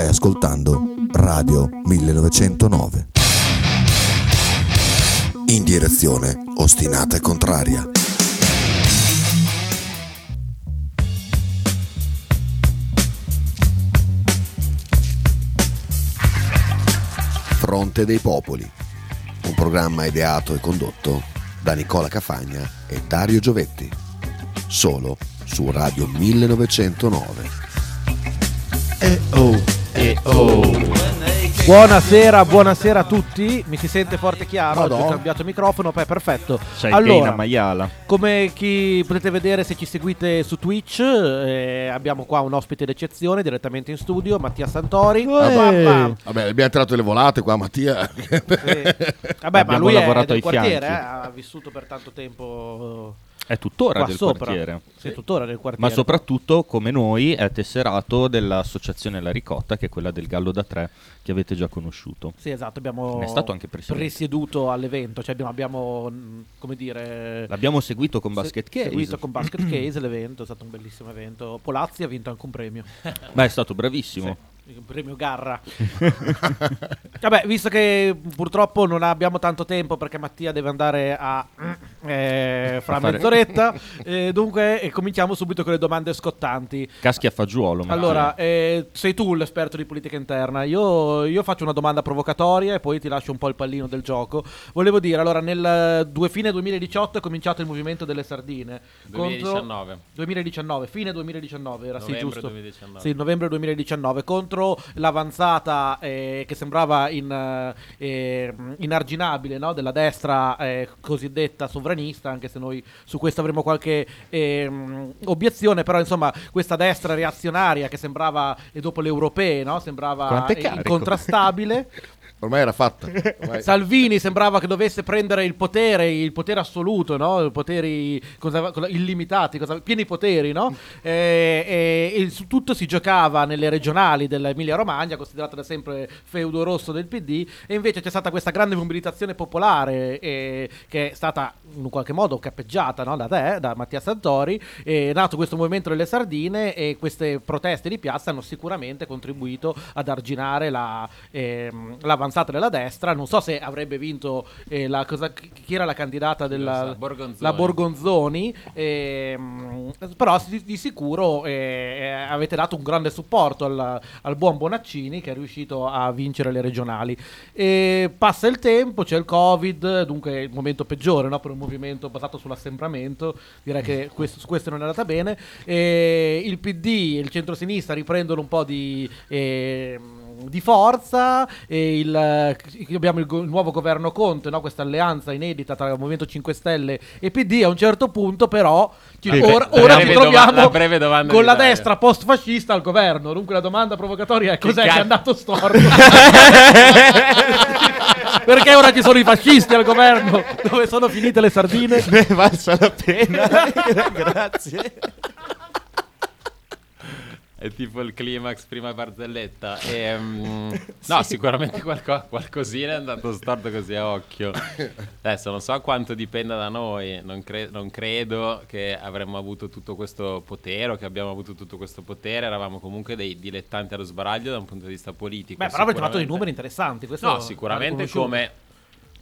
Stai ascoltando Radio 1909. In direzione ostinata e contraria. Fronte dei Popoli. Un programma ideato e condotto da Nicola Cafagna e Dario Giovetti. Solo su Radio 1909. E oh, oh. Buonasera, buonasera a tutti. Mi si sente forte e chiaro? Madò. Oggi ho cambiato microfono, poi perfetto. Sei allora, Maiala. come chi potete vedere se ci seguite su Twitch, eh, abbiamo qua un ospite d'eccezione direttamente in studio, Mattia Santori. Bam. Vabbè, abbiamo tirato le volate qua, Mattia. Sì. Vabbè, ma Abbiamo lui è lavorato del ai quartiere, eh, ha vissuto per tanto tempo È tuttora del sopra. quartiere. Sì, tuttora del quartiere. Ma soprattutto, come noi, è tesserato dell'associazione La Ricotta, che è quella del Gallo da Tre, che avete già conosciuto. Sì, esatto, abbiamo è stato anche presidente. presieduto all'evento, cioè abbiamo, abbiamo, come dire... L'abbiamo seguito con Basket se- Case. seguito con Basket Case l'evento, è stato un bellissimo evento. Polazzi ha vinto anche un premio. Beh, è stato bravissimo. Un premio Garra. Vabbè, visto che purtroppo non abbiamo tanto tempo perché Mattia deve andare a eh, fra A fare- mezz'oretta, eh, dunque eh, cominciamo subito con le domande scottanti. Caschi a fagiolo. Mattia. Allora, eh, sei tu l'esperto di politica interna. Io, io faccio una domanda provocatoria e poi ti lascio un po' il pallino del gioco. Volevo dire, allora, nel due, fine 2018 è cominciato il movimento delle sardine. contro- 2019. 2019, fine 2019 era sì, Novembre giusto. 2019. Sì, novembre 2019 contro l'avanzata eh, che sembrava in, eh, eh, inarginabile no? della destra eh, cosiddetta sovranista, anche se noi su questo avremo qualche ehm, obiezione, però insomma questa destra reazionaria che sembrava, e dopo le europee, no? sembrava incontrastabile. Ormai era fatta. Ormai- Salvini sembrava che dovesse prendere il potere, il potere assoluto, no? Poteri cosa- cosa- illimitati, cosa- pieni poteri, no? E, e- e su tutto si giocava nelle regionali dell'Emilia Romagna, considerata da sempre feudo rosso del PD, e invece c'è stata questa grande mobilitazione popolare eh, che è stata in qualche modo cappeggiata no? da te, da Mattia Santori, è nato questo movimento delle sardine e queste proteste di piazza hanno sicuramente contribuito ad arginare la, ehm, l'avanzata della destra. Non so se avrebbe vinto eh, la cosa, chi era la candidata della so, Borgonzoni. la Borgonzoni, ehm, però di, di sicuro eh, avete dato un grande supporto al, al buon Bonaccini che è riuscito a vincere le regionali. E passa il tempo, c'è il Covid, dunque il momento peggiore no, per un movimento basato sull'assembramento. Direi che questo, su questo non è andata bene. E il PD e il centrosinistra riprendono un po' di. ehm, di forza e il, abbiamo il, il nuovo governo Conte, no? questa alleanza inedita tra il Movimento 5 Stelle e PD. A un certo punto, però, ci- Breve- ora, ora ci doma- troviamo domanda con la destra post-fascista al governo. Dunque, la domanda provocatoria è: cos'è che, cazzo- è andato storto? Perché ora ci sono i fascisti al governo? Dove sono finite le sardine? Ne è valsa la pena. Grazie. È tipo il climax prima barzelletta. Ehm, No, sicuramente qualco- qualcosina è andato storto così a occhio. Adesso non so quanto dipenda da noi, non, cre- non credo che avremmo avuto tutto questo potere o che abbiamo avuto tutto questo potere, eravamo comunque dei dilettanti allo sbaraglio da un punto di vista politico. Beh, però avete fatto dei numeri interessanti. Questo No, sicuramente come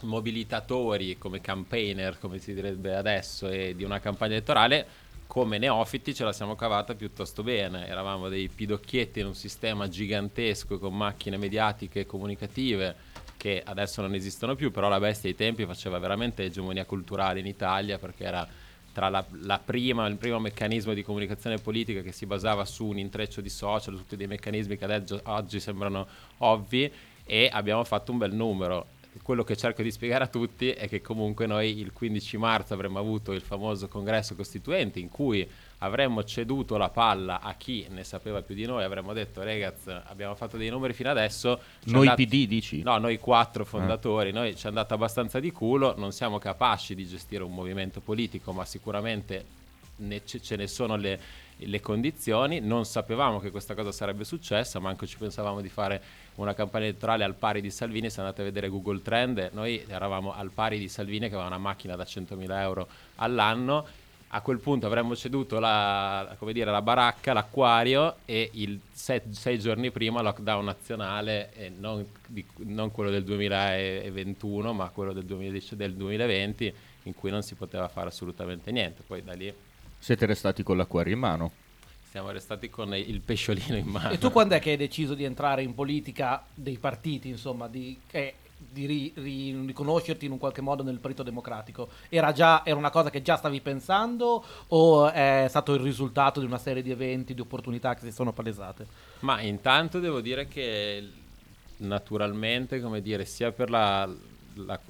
mobilitatori, come campaigner, come si direbbe adesso, e di una campagna elettorale, come neofiti ce la siamo cavata piuttosto bene. Eravamo dei pidocchietti in un sistema gigantesco con macchine mediatiche e comunicative che adesso non esistono più, però la bestia ai tempi faceva veramente egemonia culturale in Italia perché era tra la, la prima, il primo meccanismo di comunicazione politica che si basava su un intreccio di social, tutti dei meccanismi che adesso, oggi sembrano ovvi e abbiamo fatto un bel numero. Quello che cerco di spiegare a tutti è che comunque noi il 15 marzo avremmo avuto il famoso congresso costituente in cui avremmo ceduto la palla a chi ne sapeva più di noi, avremmo detto ragazzi abbiamo fatto dei numeri fino adesso. Noi andato- PD dici? No, noi quattro fondatori, noi ci è andato abbastanza di culo, non siamo capaci di gestire un movimento politico, ma sicuramente ne- ce ce ne sono le, le condizioni. Non sapevamo che questa cosa sarebbe successa, manco ci pensavamo di fare una campagna elettorale al pari di Salvini. Se andate a vedere Google Trend, noi eravamo al pari di Salvini che aveva una macchina da 100.000 euro all'anno A quel punto avremmo ceduto la, dire, la baracca, l'acquario e il sei, sei giorni prima lockdown nazionale, non, di- non quello del 2021 ma quello del, 2010 del 2020 in cui non si poteva fare assolutamente niente. Poi da lì Siete restati con l'acquario in mano. Siamo restati con il pesciolino in mano. E tu quando è che hai deciso di entrare in politica dei partiti, insomma, di, eh, di ri- ri- riconoscerti in un qualche modo nel Partito Democratico? Era, già, era una cosa che già stavi pensando o è stato il risultato di una serie di eventi, di opportunità che si sono palesate? Ma intanto devo dire che naturalmente, come dire, sia per la, la-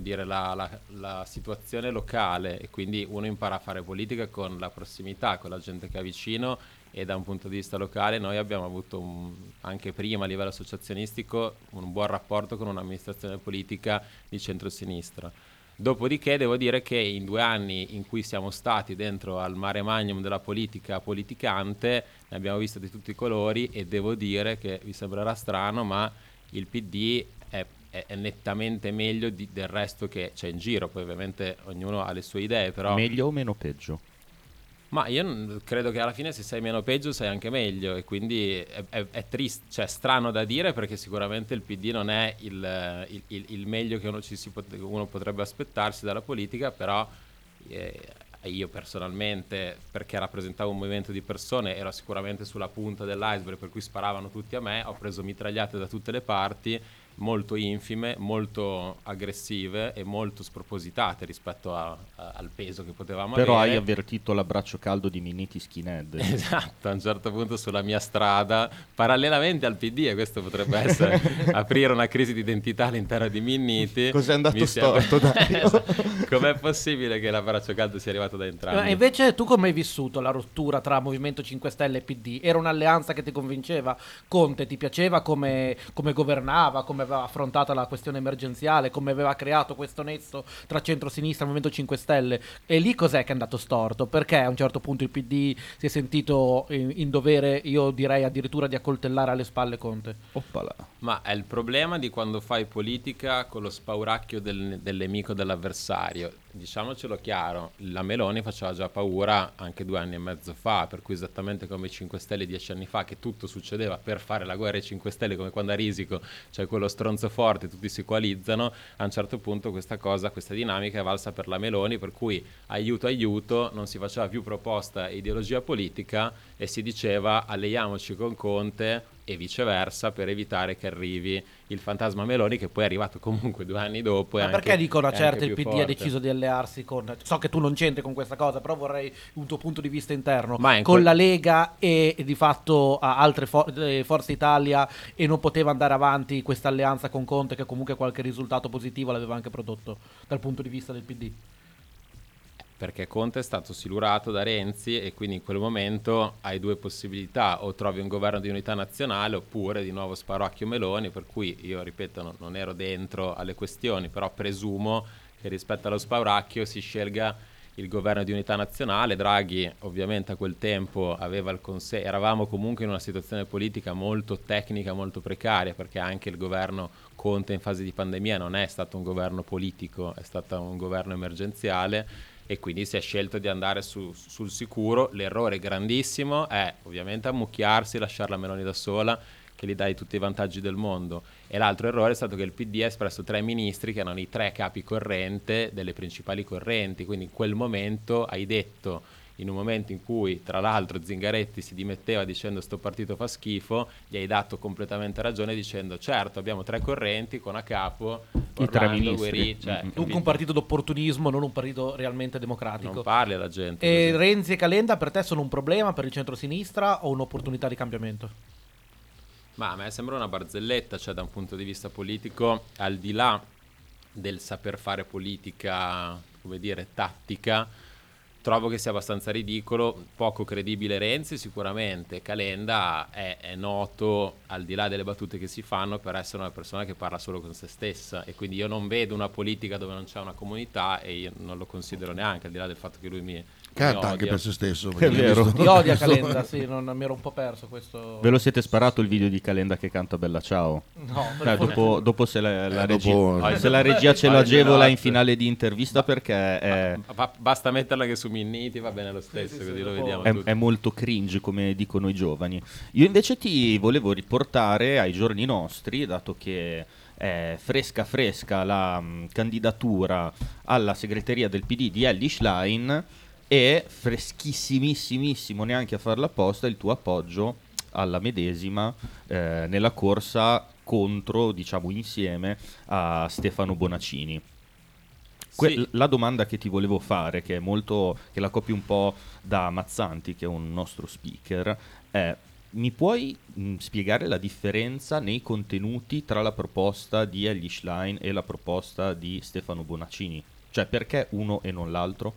dire, la- la situazione locale e quindi uno impara a fare politica con la prossimità, con la gente che ha vicino e da un punto di vista locale noi abbiamo avuto un- anche prima a livello associazionistico un buon rapporto con un'amministrazione politica di centrosinistra. Dopodiché devo dire che in due anni in cui siamo stati dentro al mare magnum della politica politicante ne abbiamo visto di tutti i colori e devo dire che vi sembrerà strano ma il PD è, è- nettamente meglio di- del resto che c'è in giro, poi ovviamente ognuno ha le sue idee, però... Meglio o meno peggio? Ma io credo che alla fine se sei meno peggio sei anche meglio e quindi è, è, è triste, cioè strano da dire perché sicuramente il PD non è il, il- il- il meglio che uno, ci si pot- uno potrebbe aspettarsi dalla politica, però eh, io personalmente, perché rappresentavo un movimento di persone, ero sicuramente sulla punta dell'iceberg per cui sparavano tutti a me, ho preso mitragliate da tutte le parti, molto infime, molto aggressive e molto spropositate rispetto a- a- al peso che potevamo Però avere. hai avvertito l'abbraccio caldo di Miniti Skinhead. Esatto, a un certo punto sulla mia strada, parallelamente al PD, e questo potrebbe essere aprire una crisi di identità all'interno di Minniti. Cos'è andato Mi storto? Esatto. Com'è possibile che l'abbraccio caldo sia arrivato da entrambi? invece tu come hai vissuto la rottura tra Movimento 5 Stelle e PD? Era un'alleanza che ti convinceva? Conte ti piaceva come, come governava, come aveva affrontato la questione emergenziale, come aveva creato questo nesso tra centro-sinistra e Movimento 5 Stelle? E lì cos'è che è andato storto? Perché a un certo punto il PD si è sentito in, in dovere, io direi addirittura di accoltellare alle spalle Conte? Oppala. Ma è il problema di quando fai politica con lo spauracchio del, del nemico dell'avversario. Diciamocelo chiaro, la Meloni faceva già paura anche due anni e mezzo fa, per cui esattamente come i 5 Stelle dieci anni fa, che tutto succedeva per fare la guerra ai 5 Stelle, come quando a Risico c'è quello stronzo forte, tutti si coalizzano, a un certo punto questa cosa, questa dinamica è valsa per la Meloni, per cui aiuto aiuto, non si faceva più proposta ideologia politica e si diceva alleiamoci con Conte e viceversa per evitare che arrivi il fantasma Meloni che poi è arrivato comunque due anni dopo. Ma anche- perché dicono a è certe anche il PD ha forte. deciso di allearsi con... So che tu non c'entri con questa cosa, però vorrei un tuo punto di vista interno. Con quel- la Lega e, e di fatto altre for- eh, Forze Italia e non poteva andare avanti questa alleanza con Conte che comunque qualche risultato positivo l'aveva anche prodotto dal punto di vista del PD. Perché Conte è stato silurato da Renzi e quindi in quel momento hai due possibilità, o trovi un governo di unità nazionale oppure di nuovo sparocchio Meloni, per cui io ripeto non, non ero dentro alle questioni, però presumo che rispetto allo spauracchio si scelga il governo di unità nazionale. Draghi ovviamente a quel tempo aveva il consenso, eravamo comunque in una situazione politica molto tecnica, molto precaria, perché anche il governo Conte in fase di pandemia non è stato un governo politico, è stato un governo emergenziale e quindi si è scelto di andare su- sul sicuro. L'errore grandissimo è ovviamente ammucchiarsi, lasciare la Meloni da sola, che gli dai tutti i vantaggi del mondo. E l'altro errore è stato che il PD ha espresso tre ministri che erano i tre capi corrente delle principali correnti, quindi in quel momento hai detto, in un momento in cui tra l'altro Zingaretti si dimetteva dicendo sto partito fa schifo, gli hai dato completamente ragione dicendo certo abbiamo tre correnti con a capo I tre Orlando, ministri. Guerri, cioè, Mm-mm. Dunque un partito d'opportunismo, non un partito realmente democratico. non parli alla gente. E così. Renzi e Calenda per te sono un problema per il centro-sinistra o un'opportunità di cambiamento? Ma a me sembra una barzelletta, cioè da un punto di vista politico, al di là del saper fare politica, come dire, tattica, trovo che sia abbastanza ridicolo, poco credibile Renzi sicuramente, Calenda è, è noto, al di là delle battute che si fanno, per essere una persona che parla solo con se stessa. E quindi io non vedo una politica dove non c'è una comunità e io non lo considero neanche, al di là del fatto che lui mi... Canta mi anche per se stesso. È vero. Ti odia Calenda, sì, non, mi ero un po' perso questo... Ve lo siete sparato il video di Calenda che canta Bella Ciao? No, fortuna. dopo, dopo se la, la Eh, regia, dopo- se la regia ce lo Vai, agevola in finale di intervista perché è... Ba- basta metterla che su Minniti, va bene lo stesso, sì, sì, così lo vediamo È, è molto cringe, come dicono i giovani. Io invece ti volevo riportare ai giorni nostri, dato che è fresca fresca la mh, candidatura alla segreteria del PD di Ellie Schlein e freschissimissimissimo, neanche a farla apposta, il tuo appoggio alla medesima eh, nella corsa contro, diciamo insieme, a Stefano Bonaccini. Que- Sì. La domanda che ti volevo fare, che è molto che la copio un po' da Mazzanti, che è un nostro speaker, è mi puoi mh, spiegare la differenza nei contenuti tra la proposta di Ellie Schlein e la proposta di Stefano Bonaccini? Cioè, perché uno e non l'altro?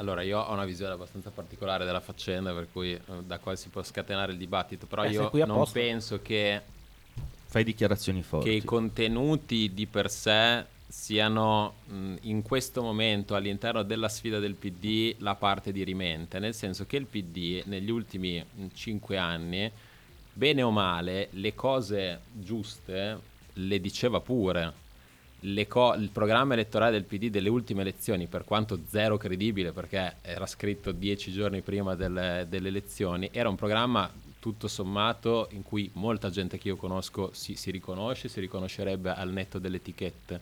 Allora, io ho una visione abbastanza particolare della faccenda, per cui eh, da qua si può scatenare il dibattito, però Eh, io non apposta. penso che, Fai dichiarazioni forti. che i contenuti di per sé siano mh, in questo momento all'interno della sfida del PD la parte dirimente, nel senso che il PD negli ultimi cinque anni, bene o male, le cose giuste le diceva pure. Co- il programma elettorale del PD delle ultime elezioni, per quanto zero credibile perché era scritto dieci giorni prima delle, delle elezioni, era un programma tutto sommato in cui molta gente che io conosco si, si riconosce, si riconoscerebbe al netto delle etichette.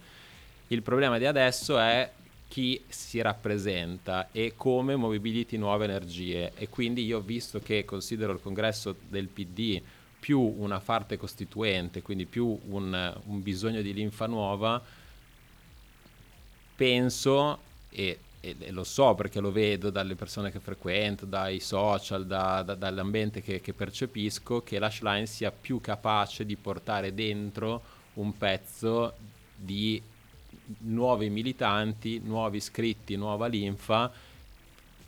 Il problema di adesso è chi si rappresenta e come mobiliti nuove energie e quindi io visto che considero il congresso del PD più una parte costituente, quindi più un, un bisogno di linfa nuova, penso e, e- e lo so perché lo vedo dalle persone che frequento, dai social, da- da- dall'ambiente che, che percepisco, che la Schlein sia più capace di portare dentro un pezzo di nuovi militanti, nuovi iscritti, nuova linfa,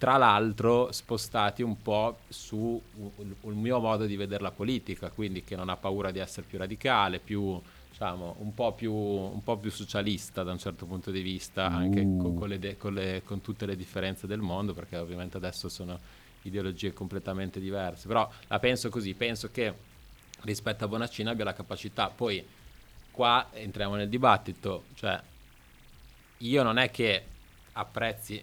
tra l'altro spostati un po' su un- un mio modo di vedere la politica, quindi che non ha paura di essere più radicale, più diciamo un po' più, un po' più socialista da un certo punto di vista, anche con, con le de- con le- con tutte le differenze del mondo, perché ovviamente adesso sono ideologie completamente diverse, però la penso così, penso che rispetto a Bonaccini abbia la capacità, poi qua entriamo nel dibattito, cioè io non è che apprezzi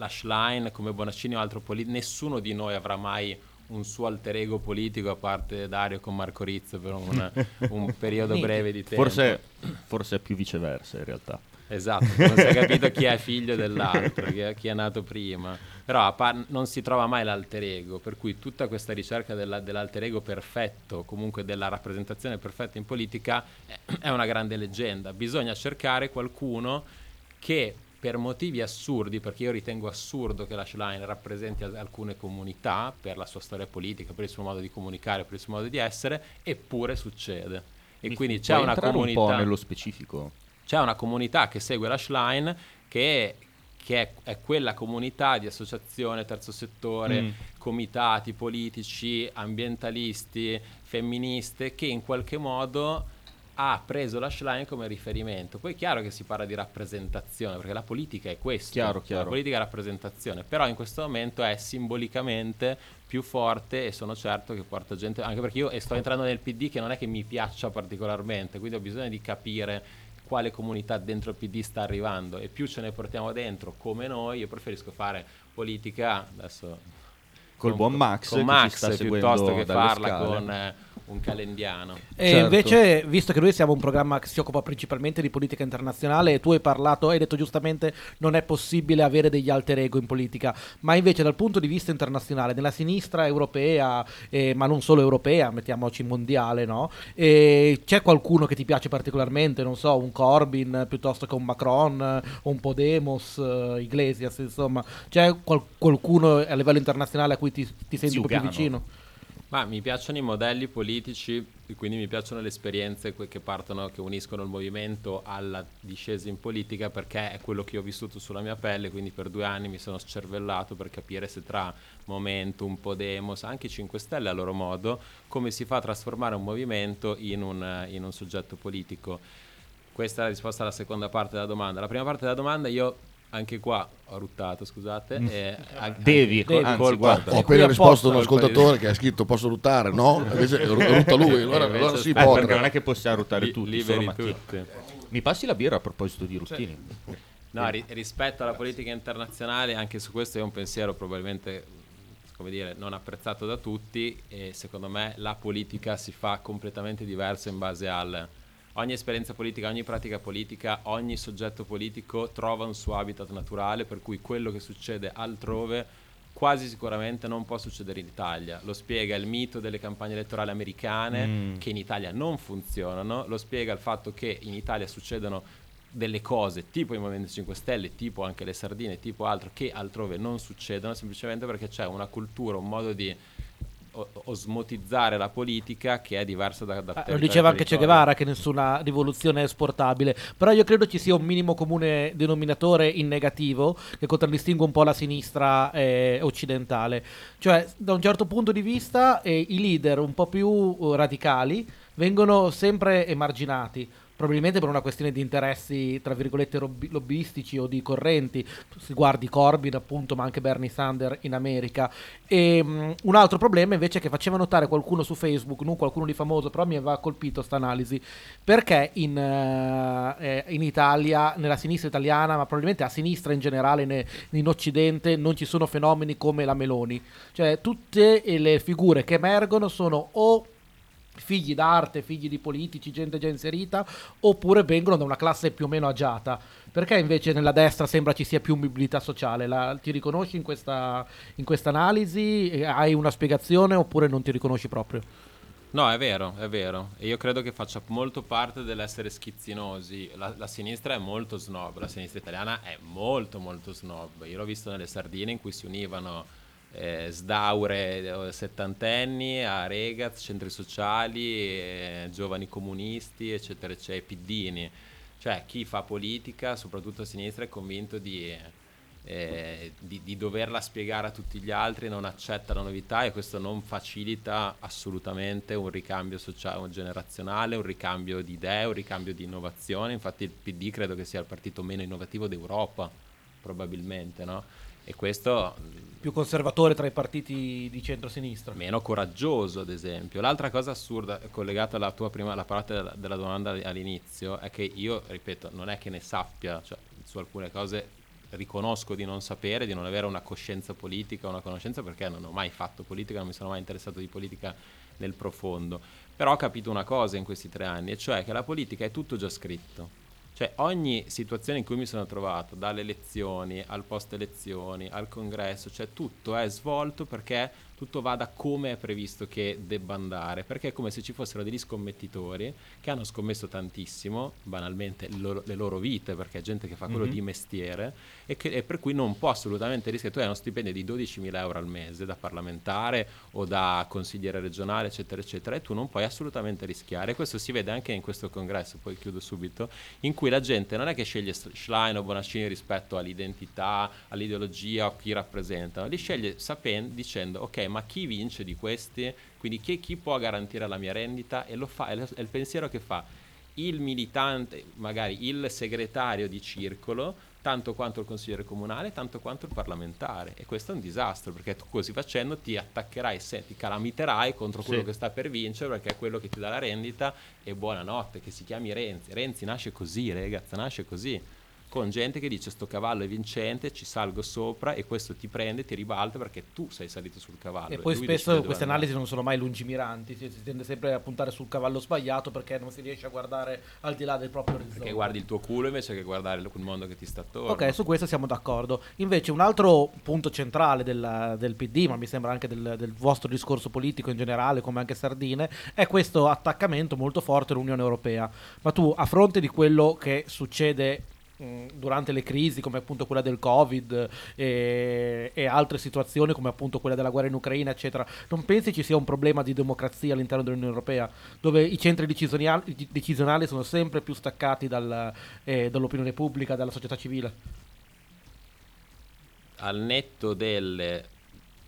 la Schlein come Bonaccini o altro politico, nessuno di noi avrà mai un suo alter ego politico a parte Dario con Marco Rizzo per un, un periodo breve di tempo. Forse, forse è più viceversa in realtà. Esatto, non si è capito chi è figlio dell'altro, chi è, chi è nato prima. Però par- non si trova mai l'alter ego, per cui tutta questa ricerca della- dell'alter ego perfetto, comunque della rappresentazione perfetta in politica, è una grande leggenda. Bisogna cercare qualcuno che per motivi assurdi, perché io ritengo assurdo che la Schlein rappresenti al- alcune comunità per la sua storia politica, per il suo modo di comunicare, per il suo modo di essere, eppure succede. E Mi- quindi c'è una comunità un po' nello specifico. c'è una comunità che segue la Schlein che, che è, è quella comunità di associazione, terzo settore, Mm. comitati politici, ambientalisti, femministe, che in qualche modo ha preso la Schlein come riferimento. Poi è chiaro che si parla di rappresentazione, perché la politica è questo. Chiaro, chiaro. La politica è rappresentazione, però in questo momento è simbolicamente più forte e sono certo che porta gente, anche perché io sto entrando nel PD che non è che mi piaccia particolarmente, quindi ho bisogno di capire quale comunità dentro il PD sta arrivando e più ce ne portiamo dentro come noi, io preferisco fare politica adesso Col con- buon Max con Max piuttosto che farla scale. con eh, un calendiano. E Certo. invece, visto che noi siamo un programma che si occupa principalmente di politica internazionale, e tu hai parlato, hai detto giustamente, non è possibile avere degli alter ego in politica, ma invece dal punto di vista internazionale, nella sinistra europea, eh, ma non solo europea, mettiamoci mondiale, no? E c'è qualcuno che ti piace particolarmente, non so, un Corbyn piuttosto che un Macron, eh, o un Podemos, eh, Iglesias, insomma, c'è qual- qualcuno a livello internazionale a cui ti, ti senti un po' più vicino? Ma mi piacciono i modelli politici, e quindi mi piacciono le esperienze que- che partono, che uniscono il movimento alla discesa in politica, perché è quello che ho vissuto sulla mia pelle, quindi per due anni mi sono scervellato per capire se tra Momentum, Podemos, anche i 5 Stelle a loro modo, come si fa a trasformare un movimento in un, in un soggetto politico. Questa è la risposta alla seconda parte della domanda. La prima parte della domanda io anche qua ho ruttato, scusate. e anche- Devi, col- anzi, colpa- guarda. Ho appena risposto a un ascoltatore che ha scritto posso ruttare, no? Invece ru- rutta lui, allora, Invece allora si Eh, può. perché non è che possiamo ruttare Li- tutti, liberi tutti. Mi passi la birra a proposito di Ruttini? No, ri- rispetto alla politica internazionale, anche su questo è un pensiero probabilmente, come dire, non apprezzato da tutti e secondo me la politica si fa completamente diversa in base al... Ogni esperienza politica, ogni pratica politica, ogni soggetto politico trova un suo habitat naturale, per cui quello che succede altrove quasi sicuramente non può succedere in Italia. Lo spiega il mito delle campagne elettorali americane Mm. che in Italia non funzionano, lo spiega il fatto che in Italia succedono delle cose tipo il Movimento 5 Stelle, tipo anche le sardine, tipo altro che altrove non succedono, semplicemente perché c'è una cultura, un modo di osmotizzare la politica che è diversa da, da Ah, lo diceva anche Che. Guevara che nessuna rivoluzione è esportabile, però io credo ci sia un minimo comune denominatore in negativo che contraddistingue un po' la sinistra eh, occidentale. Cioè, da un certo punto di vista, eh, i leader un po' più eh, radicali vengono sempre emarginati. Probabilmente per una questione di interessi, tra virgolette, robbi- lobbistici o di correnti. Si guardi Corbyn, appunto, ma anche Bernie Sanders in America. E mh, un altro problema invece che faceva notare qualcuno su Facebook, non qualcuno di famoso, però mi aveva colpito sta analisi, perché in, eh, eh, in Italia, nella sinistra italiana, ma probabilmente a sinistra in generale, ne- in Occidente, non ci sono fenomeni come la Meloni. Cioè tutte le figure che emergono sono o figli d'arte, figli di politici, gente già inserita, oppure vengono da una classe più o meno agiata. Perché invece nella destra sembra ci sia più mobilità sociale? La- ti riconosci in questa, analisi? Hai una spiegazione oppure non ti riconosci proprio? No, è vero, è vero. E io credo che faccia molto parte dell'essere schizzinosi. La, la sinistra è molto snob, la sinistra italiana è molto molto snob. Io l'ho visto nelle sardine in cui si univano eh, sdaure eh, settantenni a Regaz, centri sociali, eh, giovani comunisti, eccetera, eccetera, piddini. Cioè chi fa politica, soprattutto a sinistra, è convinto di eh, di, di doverla spiegare a tutti gli altri, non accetta la novità e questo non facilita assolutamente un ricambio sociale, generazionale, un ricambio di idee, un ricambio di innovazione. Infatti il PD credo che sia il partito meno innovativo d'Europa, probabilmente, no? E questo Più conservatore tra i partiti di centro-sinistra. meno coraggioso, ad esempio. L'altra cosa assurda, collegata alla tua prima alla parte della, della domanda all'inizio, è che io, ripeto, non è che ne sappia, cioè, su alcune cose riconosco di non sapere, di non avere una coscienza politica, una conoscenza, perché non ho mai fatto politica, non mi sono mai interessato di politica nel profondo. Però ho capito una cosa in questi tre anni, e cioè che la politica è tutto già scritto. Cioè ogni situazione in cui mi sono trovato, dalle elezioni al post elezioni, al congresso, cioè tutto è svolto perché tutto vada come è previsto che debba andare, perché è come se ci fossero degli scommettitori che hanno scommesso tantissimo, banalmente le loro, le loro vite, perché è gente che fa quello Mhm. di mestiere e, che- e per cui non può assolutamente rischiare. Tu hai uno stipendio di 12.000 euro al mese da parlamentare o da consigliere regionale, eccetera, eccetera, e tu non puoi assolutamente rischiare. Questo si vede anche in questo congresso, poi chiudo subito, in cui la gente non è che sceglie Schlein o Bonaccini rispetto all'identità, all'ideologia o chi rappresentano, li sceglie sapen- dicendo ok, ma chi vince di questi? Quindi chi, chi può garantire la mia rendita? E lo fa, è, il pensiero che fa il militante, magari il segretario di circolo, tanto quanto il consigliere comunale, tanto quanto il parlamentare. E questo è un disastro, perché tu così facendo ti attaccherai, se, ti calamiterai contro quello Sì. che sta per vincere, perché è quello che ti dà la rendita. E buonanotte, che si chiami Renzi. Renzi nasce così, ragazzi, nasce così. Con gente che dice sto cavallo è vincente, ci salgo sopra e questo ti prende, ti ribalta perché tu sei salito sul cavallo. E poi lui decide spesso queste analisi non sono mai lungimiranti, si, si tende sempre a puntare sul cavallo sbagliato perché non si riesce a guardare al di là del proprio orizzonte. Perché guardi il tuo culo invece che guardare il mondo che ti sta attorno. Ok, su questo siamo d'accordo. Invece un altro punto centrale del, del PD, ma mi sembra anche del, del vostro discorso politico in generale, come anche Sardine, è questo attaccamento molto forte all'Unione Europea. Ma tu, a fronte di quello che succede durante le crisi come appunto quella del covid e, e altre situazioni come appunto quella della guerra in Ucraina eccetera non pensi ci sia un problema di democrazia all'interno dell'Unione Europea dove i centri decisionali, decisionali sono sempre più staccati dal, eh, dall'opinione pubblica dalla società civile? Al netto delle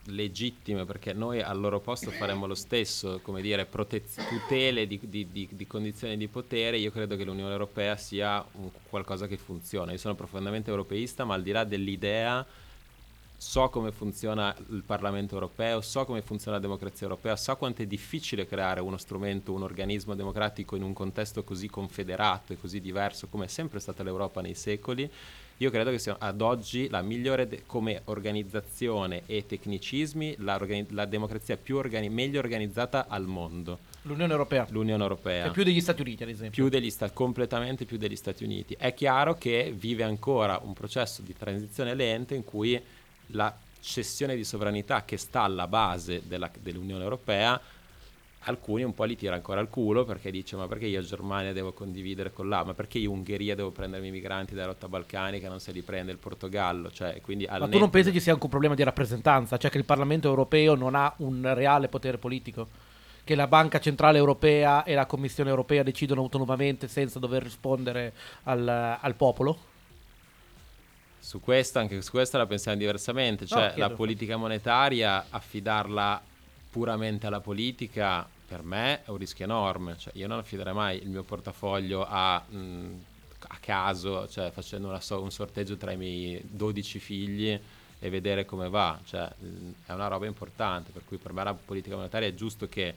legittime, perché noi al loro posto faremmo lo stesso, come dire, protez- tutele di, di- di- di condizioni di potere, io credo che l'Unione Europea sia qualcosa che funziona. Io sono profondamente europeista, ma al di là dell'idea so come funziona il Parlamento europeo, so come funziona la democrazia europea, so quanto è difficile creare uno strumento, un organismo democratico in un contesto così confederato e così diverso come è sempre stata l'Europa nei secoli. Io credo che sia ad oggi la migliore de- come organizzazione e tecnicismi, la, organi- la democrazia più organi- meglio organizzata al mondo. L'Unione Europea. L'Unione Europea. E più degli Stati Uniti, ad esempio. Più degli sta- completamente più degli Stati Uniti. È chiaro che vive ancora un processo di transizione lenta in cui la cessione di sovranità che sta alla base della, dell'Unione Europea alcuni un po' li tira ancora al culo perché dice ma perché io Germania devo condividere con là? Ma perché io Ungheria devo prendermi i migranti dalla rotta balcanica non se li prende il Portogallo? Cioè, quindi ma tu non pensi ci sia anche un problema di rappresentanza? Cioè che il Parlamento europeo non ha un reale potere politico? Che la Banca Centrale Europea e la Commissione Europea decidono autonomamente senza dover rispondere al, al popolo? Su questo, anche su questo la pensiamo diversamente, cioè no, la politica monetaria, affidarla puramente alla politica, per me è un rischio enorme, cioè, io non affiderei mai il mio portafoglio a, mh, a caso, cioè facendo so- un sorteggio tra i miei 12 figli e vedere come va, cioè, mh, è una roba importante, per cui per me la politica monetaria è giusto che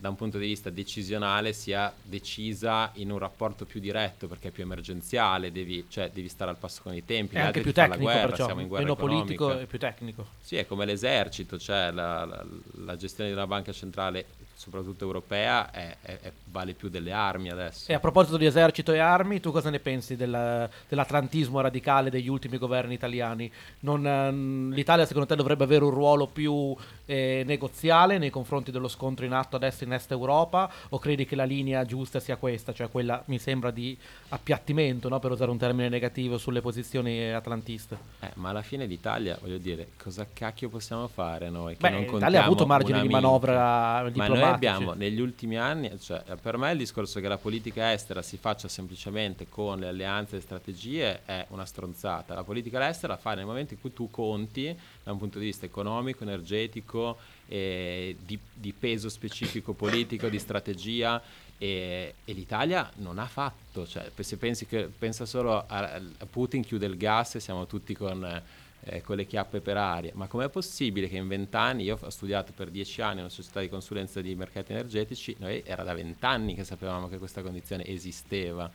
da un punto di vista decisionale sia decisa in un rapporto più diretto perché è più emergenziale, devi, cioè, devi stare al passo con i tempi. È anche più tecnico, guerra, perciò, siamo in guerra meno economica. politico e più tecnico. Sì, è come l'esercito, cioè la, la, la gestione di una banca centrale soprattutto europea, è, è, è, vale più delle armi adesso. E a proposito di esercito e armi, tu cosa ne pensi della, dell'atlantismo radicale degli ultimi governi italiani? Non, ehm, L'Italia secondo te dovrebbe avere un ruolo più eh, negoziale nei confronti dello scontro in atto adesso in Est Europa o credi che la linea giusta sia questa, cioè quella mi sembra di appiattimento, no? per usare un termine negativo, sulle posizioni atlantiste? Eh, ma alla fine l'Italia, voglio dire, cosa cacchio possiamo fare noi? Che Beh, l'Italia ha avuto margine di manovra diplomatici noi abbiamo negli ultimi anni, cioè, per me il discorso che la politica estera si faccia semplicemente con le alleanze e le strategie è una stronzata. La politica estera la fai nel momento in cui tu conti da un punto di vista economico, energetico, eh, di, di, peso specifico politico, di strategia. E, e, l'Italia non ha fatto, cioè, se pensi che pensa solo a, a Putin chiude il gas e siamo tutti con eh, con le chiappe per aria. Ma com'è possibile che in vent'anni, io ho studiato per dieci anni in una società di consulenza di mercati energetici, noi era da vent'anni che sapevamo che questa condizione esisteva.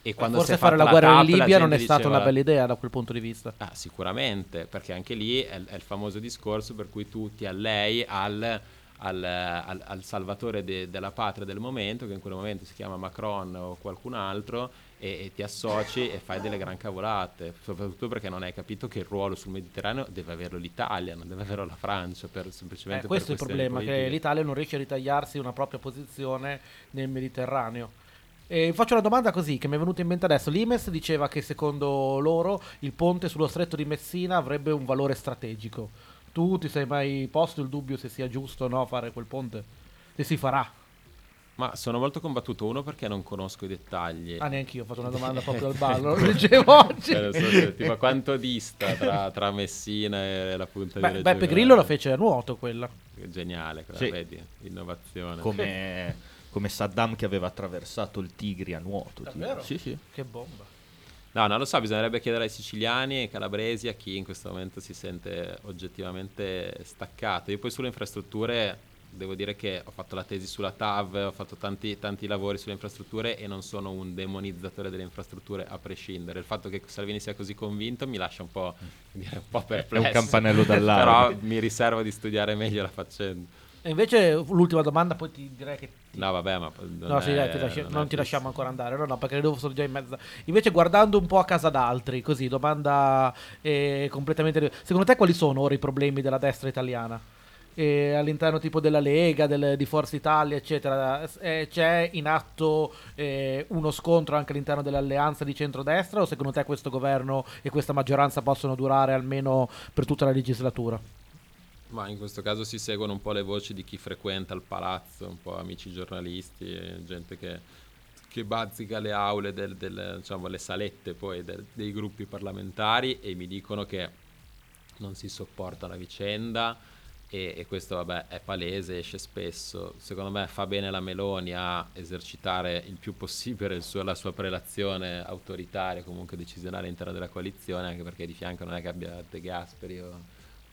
E quando Forse fare la guerra TAP, in Libia non è stata una bella idea da quel punto di vista. Ah, sicuramente, perché anche lì è, è, il famoso discorso per cui tu ti allei al, al, al, al salvatore de, della patria del momento, che in quel momento si chiama Macron o qualcun altro, e, e, ti associ e fai delle gran cavolate, soprattutto perché non hai capito che il ruolo sul Mediterraneo deve averlo l'Italia, non deve averlo la Francia, per, semplicemente eh, questo è il problema, politiche. che l'Italia non riesce a ritagliarsi una propria posizione nel Mediterraneo. E faccio una domanda così che mi è venuta in mente adesso. L'Imes diceva che secondo loro il ponte sullo stretto di Messina avrebbe un valore strategico. Tu ti sei mai posto il dubbio se sia giusto o no fare quel ponte? Se si farà? Ma sono molto combattuto, uno perché non conosco i dettagli. Ah, neanche io ho fatto una domanda proprio al ballo, lo leggevo oggi. Eh, so se, tipo, quanto dista tra, tra, Messina e la punta Beh, di Beppe Grillo la fece a nuoto quella. Geniale, quella, sì. vedi, innovazione. Come, come, Saddam che aveva attraversato il Tigri a nuoto. Davvero? Sì, sì. Che bomba. No, non lo so, bisognerebbe chiedere ai siciliani e ai calabresi a chi in questo momento si sente oggettivamente staccato. Io poi sulle infrastrutture devo dire che ho fatto la tesi sulla TAV, ho fatto tanti, tanti, lavori sulle infrastrutture e non sono un demonizzatore delle infrastrutture a prescindere. Il fatto che Salvini sia così convinto mi lascia un po', dire, un po perplesso. È un campanello d'allarme. Però mi riservo di studiare meglio la faccenda. E invece l'ultima domanda, poi ti direi che... Ti... No, vabbè, ma... Non, no, sì, dai, ti lasci... non, non ti lasciamo ancora andare, no, no, perché devo sono già in mezzo. Invece guardando un po' a casa d'altri, così, domanda eh, completamente... Secondo te quali sono ora i problemi della destra italiana? Eh, all'interno tipo della Lega, del, di Forza Italia, eccetera, eh, c'è in atto eh, uno scontro anche all'interno dell'alleanza di centrodestra o secondo te questo governo e questa maggioranza possono durare almeno per tutta la legislatura? Ma in questo caso si seguono un po' le voci di chi frequenta il palazzo, un po' amici giornalisti, gente che, che bazzica le aule, del, del, diciamo, le salette poi del, dei gruppi parlamentari e mi dicono che non si sopporta la vicenda e, e, questo vabbè è palese, esce spesso. Secondo me fa bene la Meloni a esercitare il più possibile suo, la sua prelazione autoritaria, comunque decisionale all'interno della coalizione, anche perché di fianco non è che abbia De Gasperi o,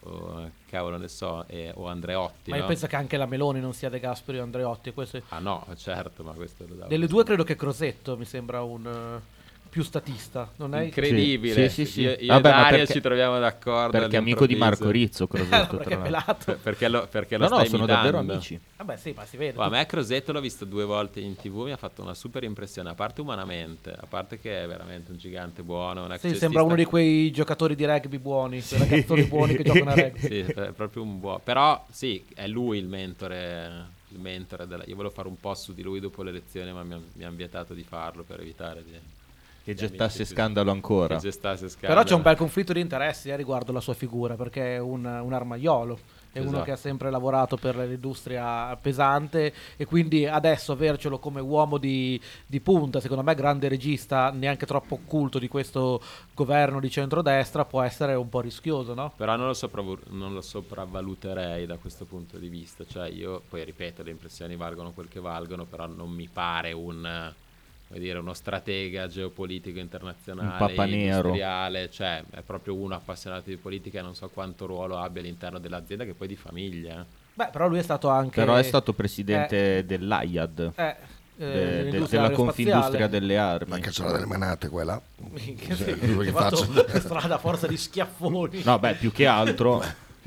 o cavolo ne so, e- o Andreotti. Ma io no? penso che anche la Meloni non sia De Gasperi o Andreotti. questo Ah no, certo, ma questo lo davo. Delle due credo che Crosetto mi sembra un eh, più statista, non è? Incredibile. Sì, sì, sì. Io, io Vabbè, ma Dario perché- ci troviamo d'accordo. Perché è amico di Marco. Rizzo, Crosetto, perché è tra l'altro. pelato. Perché lo, perché lo No, no, sono imitando. davvero amici. Vabbè, sì, ma si vede. Ma a me Crosetto l'ho visto due volte in tv, mi ha fatto una super impressione, a parte umanamente, a parte che è veramente un gigante buono. Sì, sembra uno di quei giocatori di rugby buoni, quei ragazzoni buoni che giocano a rugby. Sì, è proprio un buono. Però sì, è lui il mentore. Il mentore della... Io volevo fare un post su di lui dopo le elezioni, ma mi, han- mi hanno vietato di farlo per evitare di... Che gettasse scandalo ancora. Che gestasse Però c'è un scandalo. bel conflitto di interessi eh, riguardo la sua figura, perché è un, un armaiolo, è uno Esatto. che ha sempre lavorato per l'industria pesante e quindi adesso avercelo come uomo di, di punta, secondo me grande regista, neanche troppo occulto di questo governo di centrodestra, può essere un po' rischioso, no? Però non lo, sopravvu- non lo sopravvaluterei da questo punto di vista. Cioè, io poi ripeto, le impressioni valgono quel che valgono, però non mi pare un dire, uno stratega geopolitico internazionale, papa nero. industriale, cioè è proprio uno appassionato di politica e non so quanto ruolo abbia all'interno dell'azienda che poi è di famiglia. eh. Beh, però lui è stato anche... Però è stato presidente dell'AIAD, eh, eh, de- de- della. Confindustria delle armi. La cacciarola delle manate quella. Minchia, Cioè, che faccia- strada a forza di schiaffoni. No, beh, più che altro,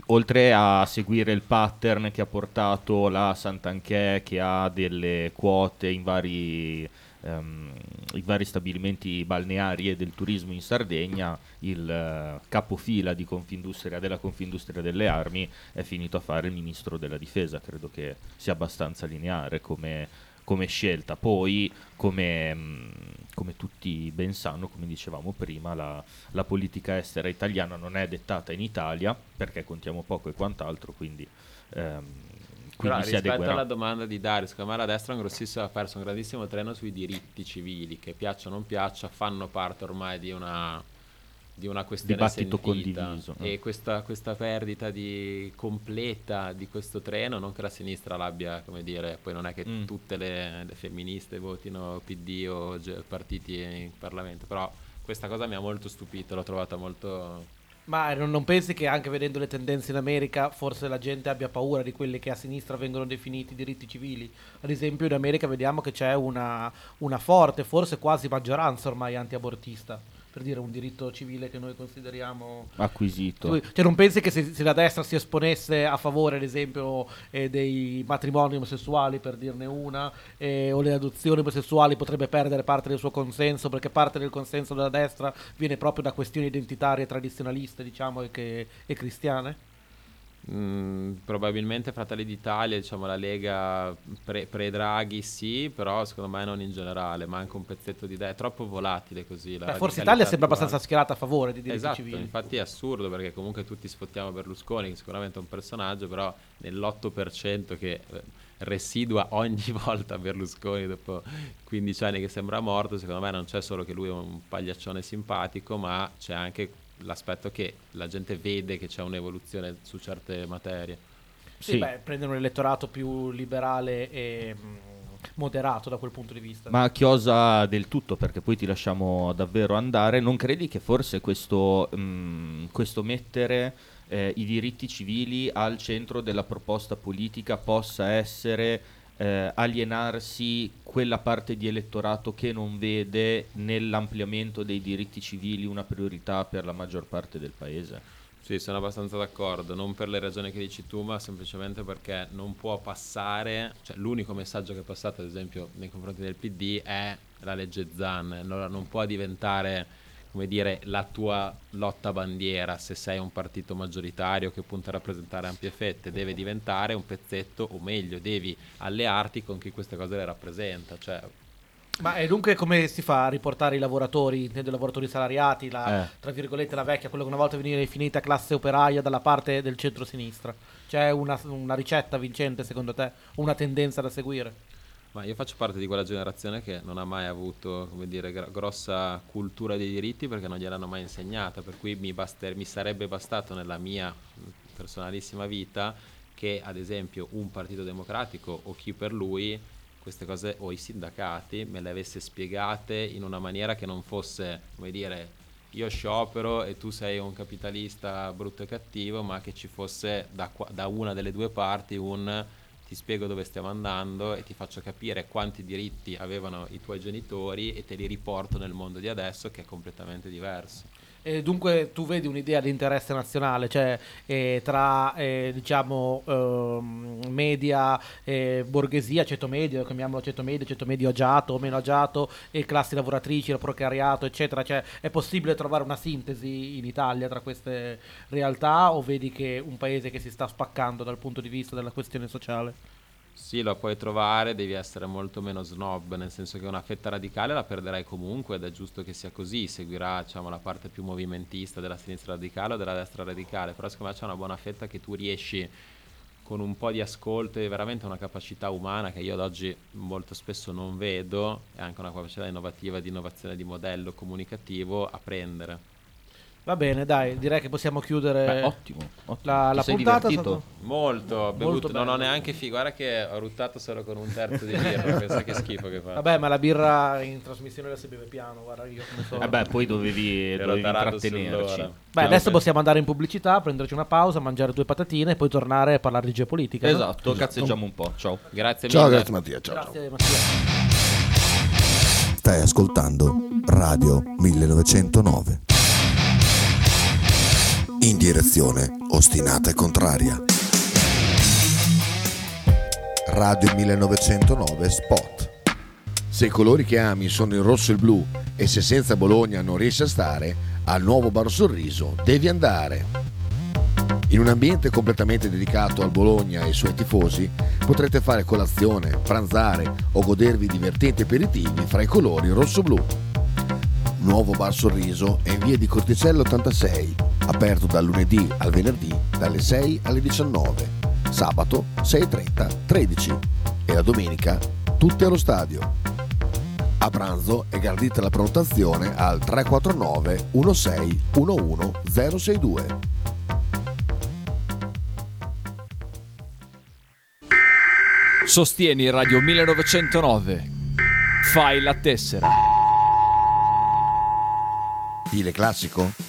oltre a seguire il pattern che ha portato la Sant'Anché, che ha delle quote in vari, ehm, in vari stabilimenti balneari e del turismo in Sardegna, il eh, capofila della Confindustria delle Armi è finito a fare il ministro della difesa. Credo che sia abbastanza lineare come, come scelta. Poi, come, mh, come tutti ben sanno, come dicevamo prima, la, la politica estera italiana non è dettata in Italia perché contiamo poco e quant'altro, quindi, ehm, Però rispetto adeguerà. alla domanda di Dario, secondo me la destra ha, un grossissimo- ha perso un grandissimo treno sui diritti civili, che piaccia o non piaccia, fanno parte ormai di una, di una questione Dibattito sentita. condiviso, E eh. questa, questa perdita di completa di questo treno, non che la sinistra l'abbia, come dire, poi non è che Mm. tutte le, le femministe votino PD o partiti in Parlamento, però questa cosa mi ha molto stupito, l'ho trovata molto... Ma non, pensi che anche vedendo le tendenze in America forse la gente abbia paura di quelli che a sinistra vengono definiti diritti civili? Ad esempio in America vediamo che c'è una, una forte, forse quasi maggioranza ormai antiabortista, per dire un diritto civile che noi consideriamo... acquisito. Cioè non pensi che se, se la destra si esponesse a favore ad esempio eh, dei matrimoni omosessuali per dirne una eh, o le adozioni omosessuali potrebbe perdere parte del suo consenso perché parte del consenso della destra viene proprio da questioni identitarie tradizionaliste diciamo e, che, e cristiane? Mm, probabilmente Fratelli d'Italia, diciamo la Lega pre- pre-Draghi sì, però secondo me non in generale, manca un pezzetto di idea, è troppo volatile così. La Beh, forse Italia sembra abbastanza schierata a favore di diritti Esatto, civili. infatti è assurdo perché comunque tutti sfottiamo Berlusconi, che sicuramente è un personaggio, però nell'8% che eh, residua ogni volta Berlusconi dopo 15 anni che sembra morto, secondo me non c'è solo che lui è un pagliaccione simpatico, ma c'è anche l'aspetto che la gente vede che c'è un'evoluzione su certe materie. Sì, Sì. beh, prendono un elettorato più liberale e mm, moderato da quel punto di vista. Ma a chiosa del tutto, perché poi ti lasciamo davvero andare, non credi che forse questo, mm, questo mettere eh, i diritti civili al centro della proposta politica possa essere eh, alienarsi quella parte di elettorato che non vede nell'ampliamento dei diritti civili una priorità per la maggior parte del paese? Sì, sono abbastanza d'accordo, non per le ragioni che dici tu, ma semplicemente perché non può passare, cioè l'unico messaggio che è passato ad esempio nei confronti del PD è la legge Zan, allora non può diventare come dire la tua lotta bandiera se sei un partito maggioritario che punta a rappresentare ampie fette, deve diventare un pezzetto o meglio, devi allearti con chi queste cose le rappresenta, cioè Ma e dunque come si fa a riportare i lavoratori, intendo i lavoratori salariati, la, Eh. tra virgolette la vecchia, quello che una volta veniva definita classe operaia dalla parte del centro-sinistra? C'è una, una ricetta vincente secondo te? Una tendenza da seguire? Ma io faccio parte di quella generazione che non ha mai avuto, come dire, gra- grossa cultura dei diritti perché non gliel'hanno mai insegnata, per cui mi, baster- mi sarebbe bastato nella mia personalissima vita che ad esempio un partito democratico o chi per lui queste cose o i sindacati me le avesse spiegate in una maniera che non fosse, come dire, io sciopero e tu sei un capitalista brutto e cattivo, ma che ci fosse da, qua- da una delle due parti un ti spiego dove stiamo andando e ti faccio capire quanti diritti avevano i tuoi genitori e te li riporto nel mondo di adesso che è completamente diverso. E dunque tu vedi un'idea di interesse nazionale, cioè eh, tra eh, diciamo ehm, media, eh, borghesia, ceto medio, chiamiamolo ceto medio, ceto medio agiato o meno agiato, e classi lavoratrici, il precariato, eccetera. Cioè, è possibile trovare una sintesi in Italia tra queste realtà o vedi che è un paese che si sta spaccando dal punto di vista della questione sociale? Sì, lo puoi trovare, devi essere molto meno snob, nel senso che una fetta radicale la perderai comunque ed è giusto che sia così, seguirà diciamo, la parte più movimentista della sinistra radicale o della destra radicale, però secondo me c'è una buona fetta che tu riesci con un po' di ascolto e veramente una capacità umana che io ad oggi molto spesso non vedo e anche una capacità innovativa di innovazione di modello comunicativo a prendere. Va bene, dai, direi che possiamo chiudere Beh, ottimo, ottimo. la, Ti la sei puntata. divertito? Molto, ho bevuto, non ho neanche figo, guarda che ho ruttato solo con un terzo di birra, pensa che schifo che fa. Vabbè, ma la birra in trasmissione la si beve piano, guarda io come sono. Eh beh, poi dovevi, dovevi sull'ora. Beh, No, adesso possiamo andare in pubblicità, prenderci una pausa, mangiare due patatine e poi tornare a parlare di geopolitica. no? Esatto, cazzeggiamo un po'. Ciao. Grazie Ciao, mille. grazie Mattia. Ciao, ciao. Grazie Mattia. Stai ascoltando Radio 1909. In direzione ostinata e contraria. Radio 1909 Spot. Se i colori che ami sono il rosso e il blu e se senza Bologna non riesci a stare, al nuovo Bar Sorriso devi andare. In un ambiente completamente dedicato al Bologna e ai suoi tifosi, potrete fare colazione, pranzare o godervi divertenti aperitivi fra i colori rosso-blu. Nuovo Bar Sorriso è in via di Corticello 86, aperto dal lunedì al venerdì dalle 6 alle 19, sabato 6.30 13 e la domenica tutte allo stadio. A pranzo è gradita la prenotazione al 349 16 11 062. Sostieni Radio 1909. Fai la tessera. Stile classico?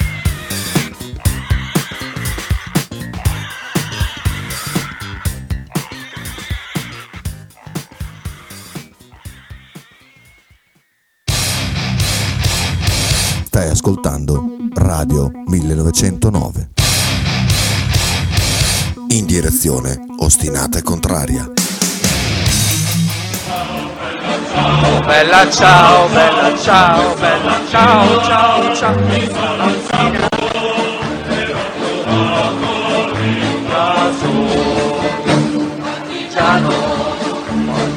Stai ascoltando Radio 1909. In direzione ostinata e contraria. Bella ciao, bella ciao, bella ciao, ciao, ciao.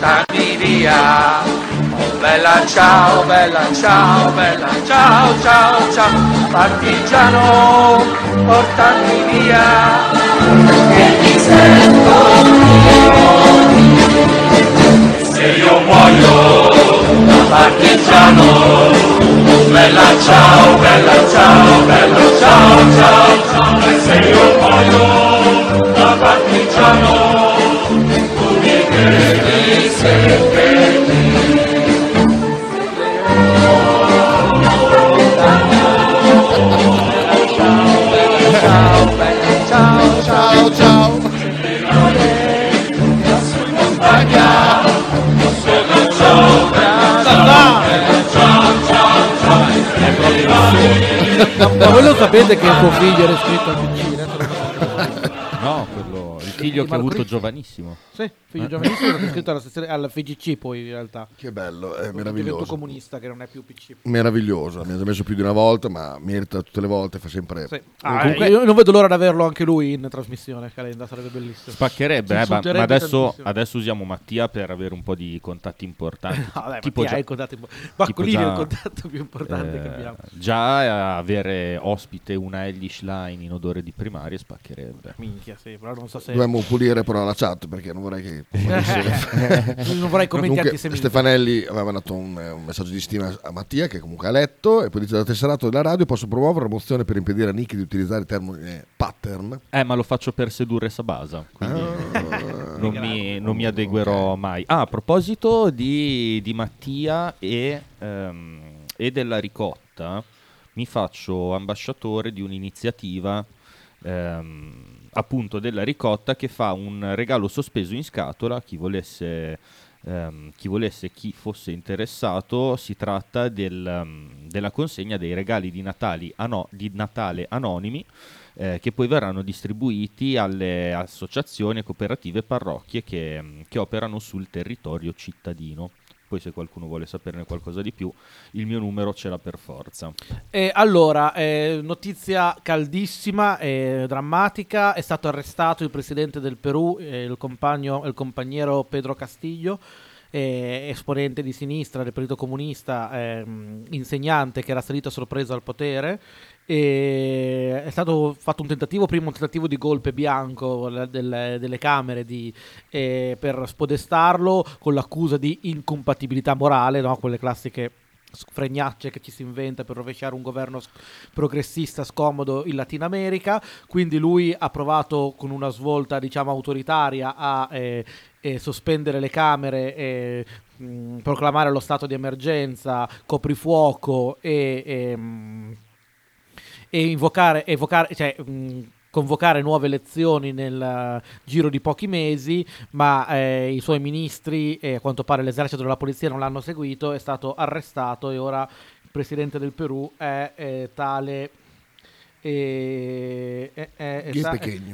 Portami. Bella ciao, bella ciao, bella ciao, ciao, ciao. Partigiano, portami via. Perché mi sento vivo di se io muoio da partigiano, bella ciao, bella ciao, bella ciao, ciao, ciao, e se io muoio da partigiano, tu mi devi seppellire. Ciao, bella ciao, ciao, ciao. Ma voi lo sapete che tuo figlio era iscritto al PC? No, quello, il figlio che ha avuto giovanissimo. Sì, figlio giovanissimo è iscritto alla, sezione- alla FGC poi in realtà. Che bello, è Divento meraviglioso. comunista che non è più PC. Meraviglioso, mi ha messo più di una volta, ma merita tutte le volte, fa sempre... Sì. Ah, io non vedo l'ora di averlo anche lui in trasmissione, Calenda, sarebbe bellissimo. Spaccherebbe, eh, ma, ma adesso, adesso usiamo Mattia per avere un po' di contatti importanti. Vabbè, tipo Mattia già- è il contatto impo- Baccolini tipo è già, il contatto più importante che eh, abbiamo. Già avere ospite una Ellish Line in odore di primaria spaccherebbe. Minchia, sì, però non so se... Dobbiamo pulire però la chat perché non vorrei che... non vorrei commenti. Stefanelli aveva dato un, un messaggio di stima a Mattia che comunque ha letto e poi dice da tesserato della radio posso promuovere una mozione per impedire a Nicky di utilizzare il termine pattern. Eh, ma lo faccio per sedurre Sabasa, quindi Ah. non, mi, non mi adeguerò mai. Ah, a proposito di, di Mattia e, ehm, e della ricotta, mi faccio ambasciatore di un'iniziativa ehm, appunto della ricotta che fa un regalo sospeso in scatola a chi volesse ehm, chi volesse, chi fosse interessato, si tratta del, ehm, della consegna dei regali di, ano- di Natale anonimi eh, che poi verranno distribuiti alle associazioni, cooperative e parrocchie che, mm, che operano sul territorio cittadino. Poi se qualcuno vuole saperne qualcosa di più, il mio numero ce l'ha per forza. Eh, allora, eh, notizia caldissima e drammatica, è stato arrestato il presidente del Perù, eh, il, compagno, il compagniero Pedro Castillo, eh, esponente di sinistra del Partito Comunista, ehm, insegnante che era salito a sorpresa al potere. E è stato fatto un tentativo, prima un tentativo di golpe bianco delle, delle Camere di, eh, per spodestarlo con l'accusa di incompatibilità morale, no? quelle classiche fregnacce che ci si inventa per rovesciare un governo progressista scomodo in Latino America. Quindi lui ha provato con una svolta, diciamo, autoritaria a eh, eh, sospendere le Camere e mh, proclamare lo stato di emergenza, coprifuoco e, e, mh, e invocare, evocare, cioè, mh, convocare nuove elezioni nel eh, giro di pochi mesi, ma eh, i suoi ministri e a quanto pare l'esercito e la polizia non l'hanno seguito, è stato arrestato e ora il presidente del Perù è eh, tale... eh,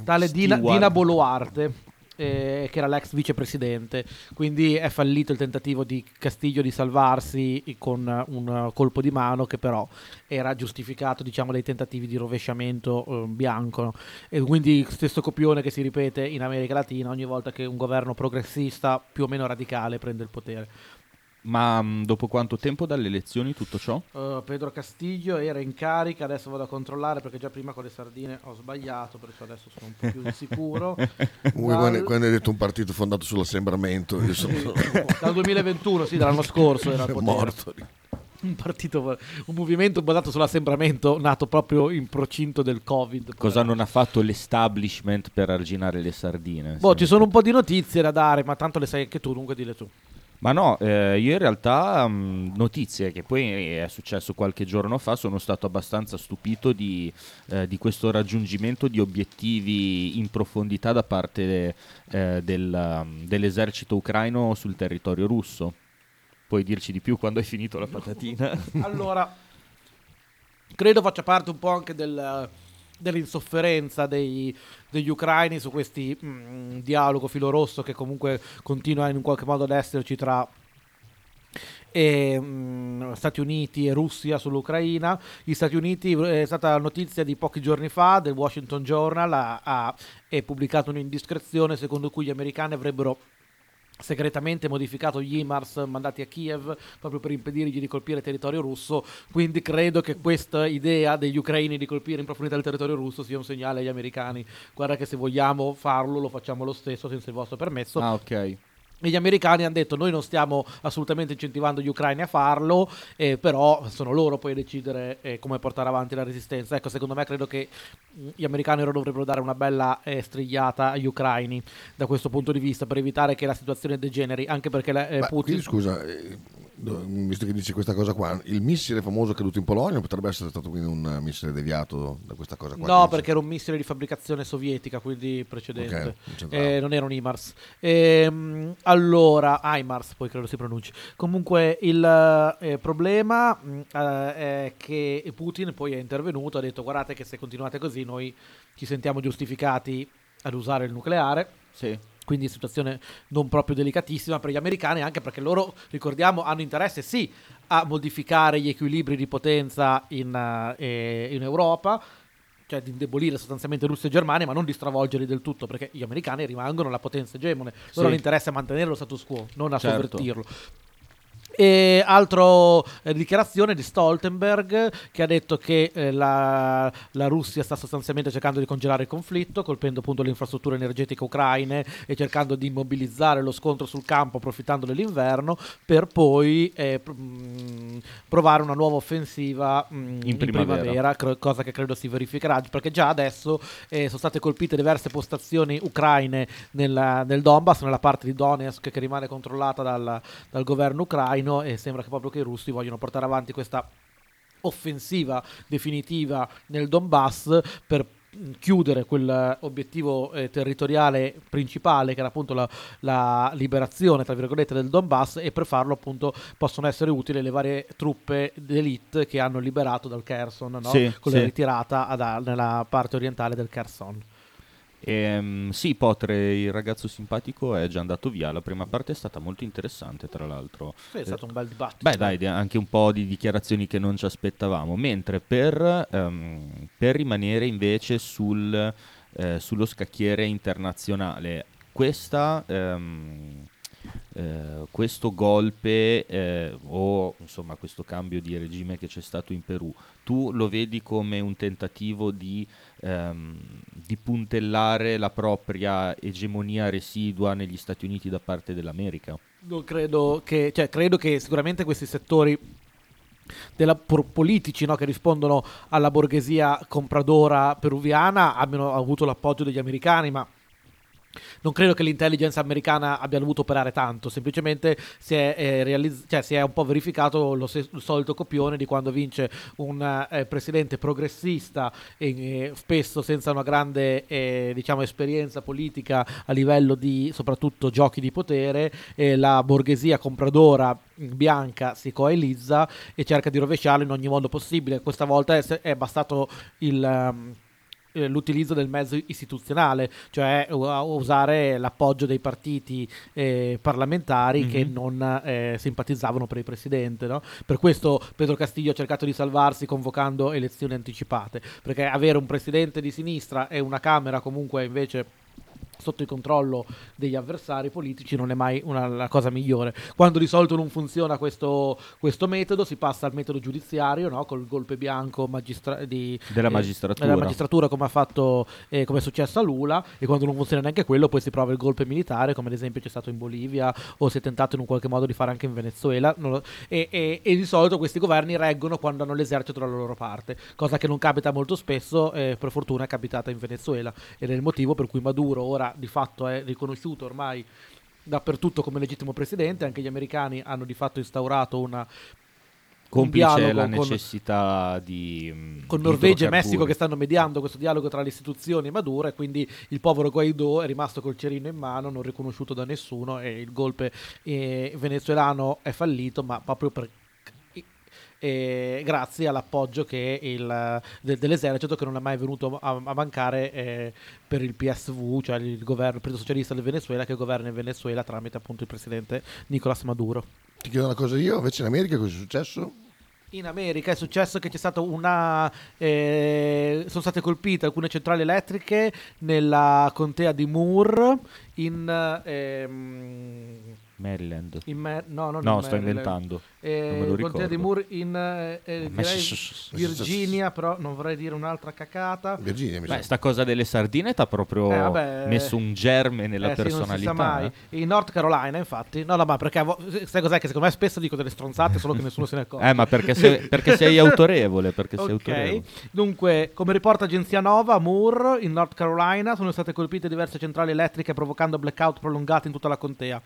tale Dina. Dina Boluarte eh, che era l'ex vicepresidente. Quindi è fallito il tentativo di Castiglio di salvarsi con un colpo di mano che però era giustificato diciamo dai tentativi di rovesciamento eh, bianco e quindi stesso copione che si ripete in America Latina ogni volta che un governo progressista più o meno radicale prende il potere Ma mh, dopo quanto tempo dalle elezioni tutto ciò? Uh, Pedro Castiglio era in carica, adesso vado a controllare perché già prima con le sardine ho sbagliato, perciò adesso sono un po' più sicuro. Comunque, Dal- quando, quando hai detto un partito fondato sull'assembramento, io sono Sì, dal 2021, sì, dall'anno scorso era morto. Un partito, un movimento basato sull'assembramento nato proprio in procinto del Covid. Cosa non ha fatto l'establishment per arginare le sardine? Boh, ci sono un po' di notizie da dare, ma tanto le sai anche tu, dunque dile tu. Ma no, eh, io in realtà mh, notizie che poi è successo qualche giorno fa, sono stato abbastanza stupito di, eh, di questo raggiungimento di obiettivi in profondità da parte eh, del, um, dell'esercito ucraino sul territorio russo. Puoi dirci di più quando hai finito la patatina? Allora, credo faccia parte un po' anche del- dell'insofferenza dei- degli ucraini su questi mm, dialogo filo rosso che comunque continua in un qualche modo ad esserci tra e, mm, Stati Uniti e Russia sull'Ucraina. Gli Stati Uniti eh, è stata notizia di pochi giorni fa del Washington Journal ha, ha- pubblicato un'indiscrezione secondo cui gli americani avrebbero segretamente modificato gli IMARS mandati a Kiev proprio per impedirgli di colpire territorio russo. Quindi credo che questa idea degli ucraini di colpire in profondità il territorio russo sia un segnale agli americani. Guarda che se vogliamo farlo lo facciamo lo stesso senza il vostro permesso. ah, ok. E gli americani hanno detto noi non stiamo assolutamente incentivando gli ucraini a farlo, eh, però sono loro poi a decidere eh, come portare avanti la resistenza. Ecco, secondo me credo che mh, gli americani ora dovrebbero dare una bella eh, strigliata agli ucraini da questo punto di vista per evitare che la situazione degeneri, anche perché la- eh, Ma Putin... quindi, scusa, eh, visto che dici questa cosa qua, il missile famoso caduto in Polonia potrebbe essere stato quindi un missile deviato da questa cosa qua? No, perché era un missile di fabbricazione sovietica, quindi precedente. Ok, non c'entrava. Eh, non era un IMARS. Ehm, allora, IMARS poi credo si pronunci. Comunque il eh, problema mh, eh, è che Putin poi è intervenuto, ha detto guardate che se continuate così noi ci sentiamo giustificati ad usare il nucleare. Sì. Quindi situazione non proprio delicatissima per gli americani, anche perché loro, ricordiamo, hanno interesse sì a modificare gli equilibri di potenza in, eh, in Europa, cioè di indebolire sostanzialmente Russia e Germania, ma non di stravolgerli del tutto, perché gli americani rimangono la potenza egemone. Loro Sì. hanno interesse a mantenere lo status quo, non a Certo. sovvertirlo. E altro eh, dichiarazione di Stoltenberg che ha detto che eh, la, la Russia sta sostanzialmente cercando di congelare il conflitto, colpendo appunto le infrastrutture energetiche ucraine e cercando di immobilizzare lo scontro sul campo approfittando dell'inverno per poi eh, pr- mh, provare una nuova offensiva mh, in, primavera. primavera, cre- cosa che credo si verificherà perché già adesso eh, sono state colpite diverse postazioni ucraine nella- nel Donbass, nella parte di Donetsk che rimane controllata dal, dal governo ucraino e sembra che proprio che i russi vogliono portare avanti questa offensiva definitiva nel Donbass per chiudere quell'obiettivo eh, territoriale principale che era appunto la, la liberazione tra virgolette del Donbass e per farlo appunto possono essere utili le varie truppe d'elite che hanno liberato dal Kherson no? Sì, con sì. la ritirata ad- nella parte orientale del Kherson Ehm, sì, Potre, il ragazzo simpatico, è già andato via. La prima parte è stata molto interessante, tra l'altro. Sì, è stato un bel dibattito Beh, dai, anche un po' di dichiarazioni che non ci aspettavamo. Mentre per, ehm, per rimanere invece sul, eh, sullo scacchiere internazionale, questa, ehm, eh, questo golpe eh, o insomma questo cambio di regime che c'è stato in Perù, tu lo vedi come un tentativo di, ehm, di puntellare la propria egemonia residua negli Stati Uniti da parte dell'America? Non credo che, cioè, credo che sicuramente questi settori della, politici no, che rispondono alla borghesia compradora peruviana abbiano avuto l'appoggio degli americani, ma non credo che l'intelligence americana abbia dovuto operare tanto, semplicemente si è, eh, realizz- cioè, si è un po' verificato lo, se- il solito copione di quando vince un eh, presidente progressista e eh, spesso senza una grande eh, diciamo, esperienza politica a livello di soprattutto giochi di potere, la borghesia compradora bianca si coalizza e cerca di rovesciarlo in ogni modo possibile. Questa volta è, è bastato il... ehm, eh, l'utilizzo del mezzo istituzionale, cioè u- a usare l'appoggio dei partiti eh, parlamentari che Mhm. non eh, simpatizzavano per il presidente. no? Per questo Pedro Castillo ha cercato di salvarsi convocando elezioni anticipate, perché avere un presidente di sinistra e una Camera comunque invece sotto il controllo degli avversari politici non è mai una, la cosa migliore. Quando di solito non funziona questo, questo metodo, si passa al metodo giudiziario, no? col golpe bianco magistra- di, Della eh, magistratura. della magistratura come ha fatto eh, come è successo a Lula e quando non funziona neanche quello poi si prova il golpe militare come ad esempio c'è stato in Bolivia o si è tentato in un qualche modo di fare anche in Venezuela lo- e, e- e di solito questi governi reggono quando hanno l'esercito dalla loro parte cosa che non capita molto spesso eh, per fortuna è capitata in Venezuela ed è il motivo per cui Maduro ora di fatto è riconosciuto ormai dappertutto come legittimo presidente anche gli americani hanno di fatto instaurato una un Complice la con- necessità di... mm, con Norvegia e. Messico che stanno mediando questo dialogo tra le istituzioni e Maduro e quindi il povero Guaidó è rimasto col cerino in mano, non riconosciuto da nessuno e il golpe eh, venezuelano è fallito, ma proprio per eh, grazie all'appoggio che il, de- dell'esercito che non è mai venuto a, a mancare eh, per il PSV, cioè il governo il Partito Socialista del Venezuela che governa il Venezuela tramite appunto il presidente Nicolas Maduro. Ti chiedo una cosa io, invece in America cosa è successo? In America è successo che c'è stata una. eh, sono state colpite alcune centrali elettriche nella contea di Moore in, ehm, Maryland. In Ma- no, non No, in sto Maryland. inventando. Eh, non me lo Contea di. Moore in eh, eh. Virginia, però non vorrei dire un'altra cacata. Virginia, mi Beh, sta cosa delle sardine ti ha proprio Eh, vabbè. messo un germe nella Eh, sì, non si personalità. sa mai. eh. In North Carolina, infatti. No, no, ma perché avo- sai cos'è? Che secondo me spesso dico delle stronzate solo che nessuno se ne accorge. Eh, ma perché sei, perché sei autorevole? Perché sei Ok, autorevole. dunque, come riporta agenzia Nova, Moore, in North Carolina, sono state colpite diverse centrali elettriche provocando blackout prolungati in tutta la contea.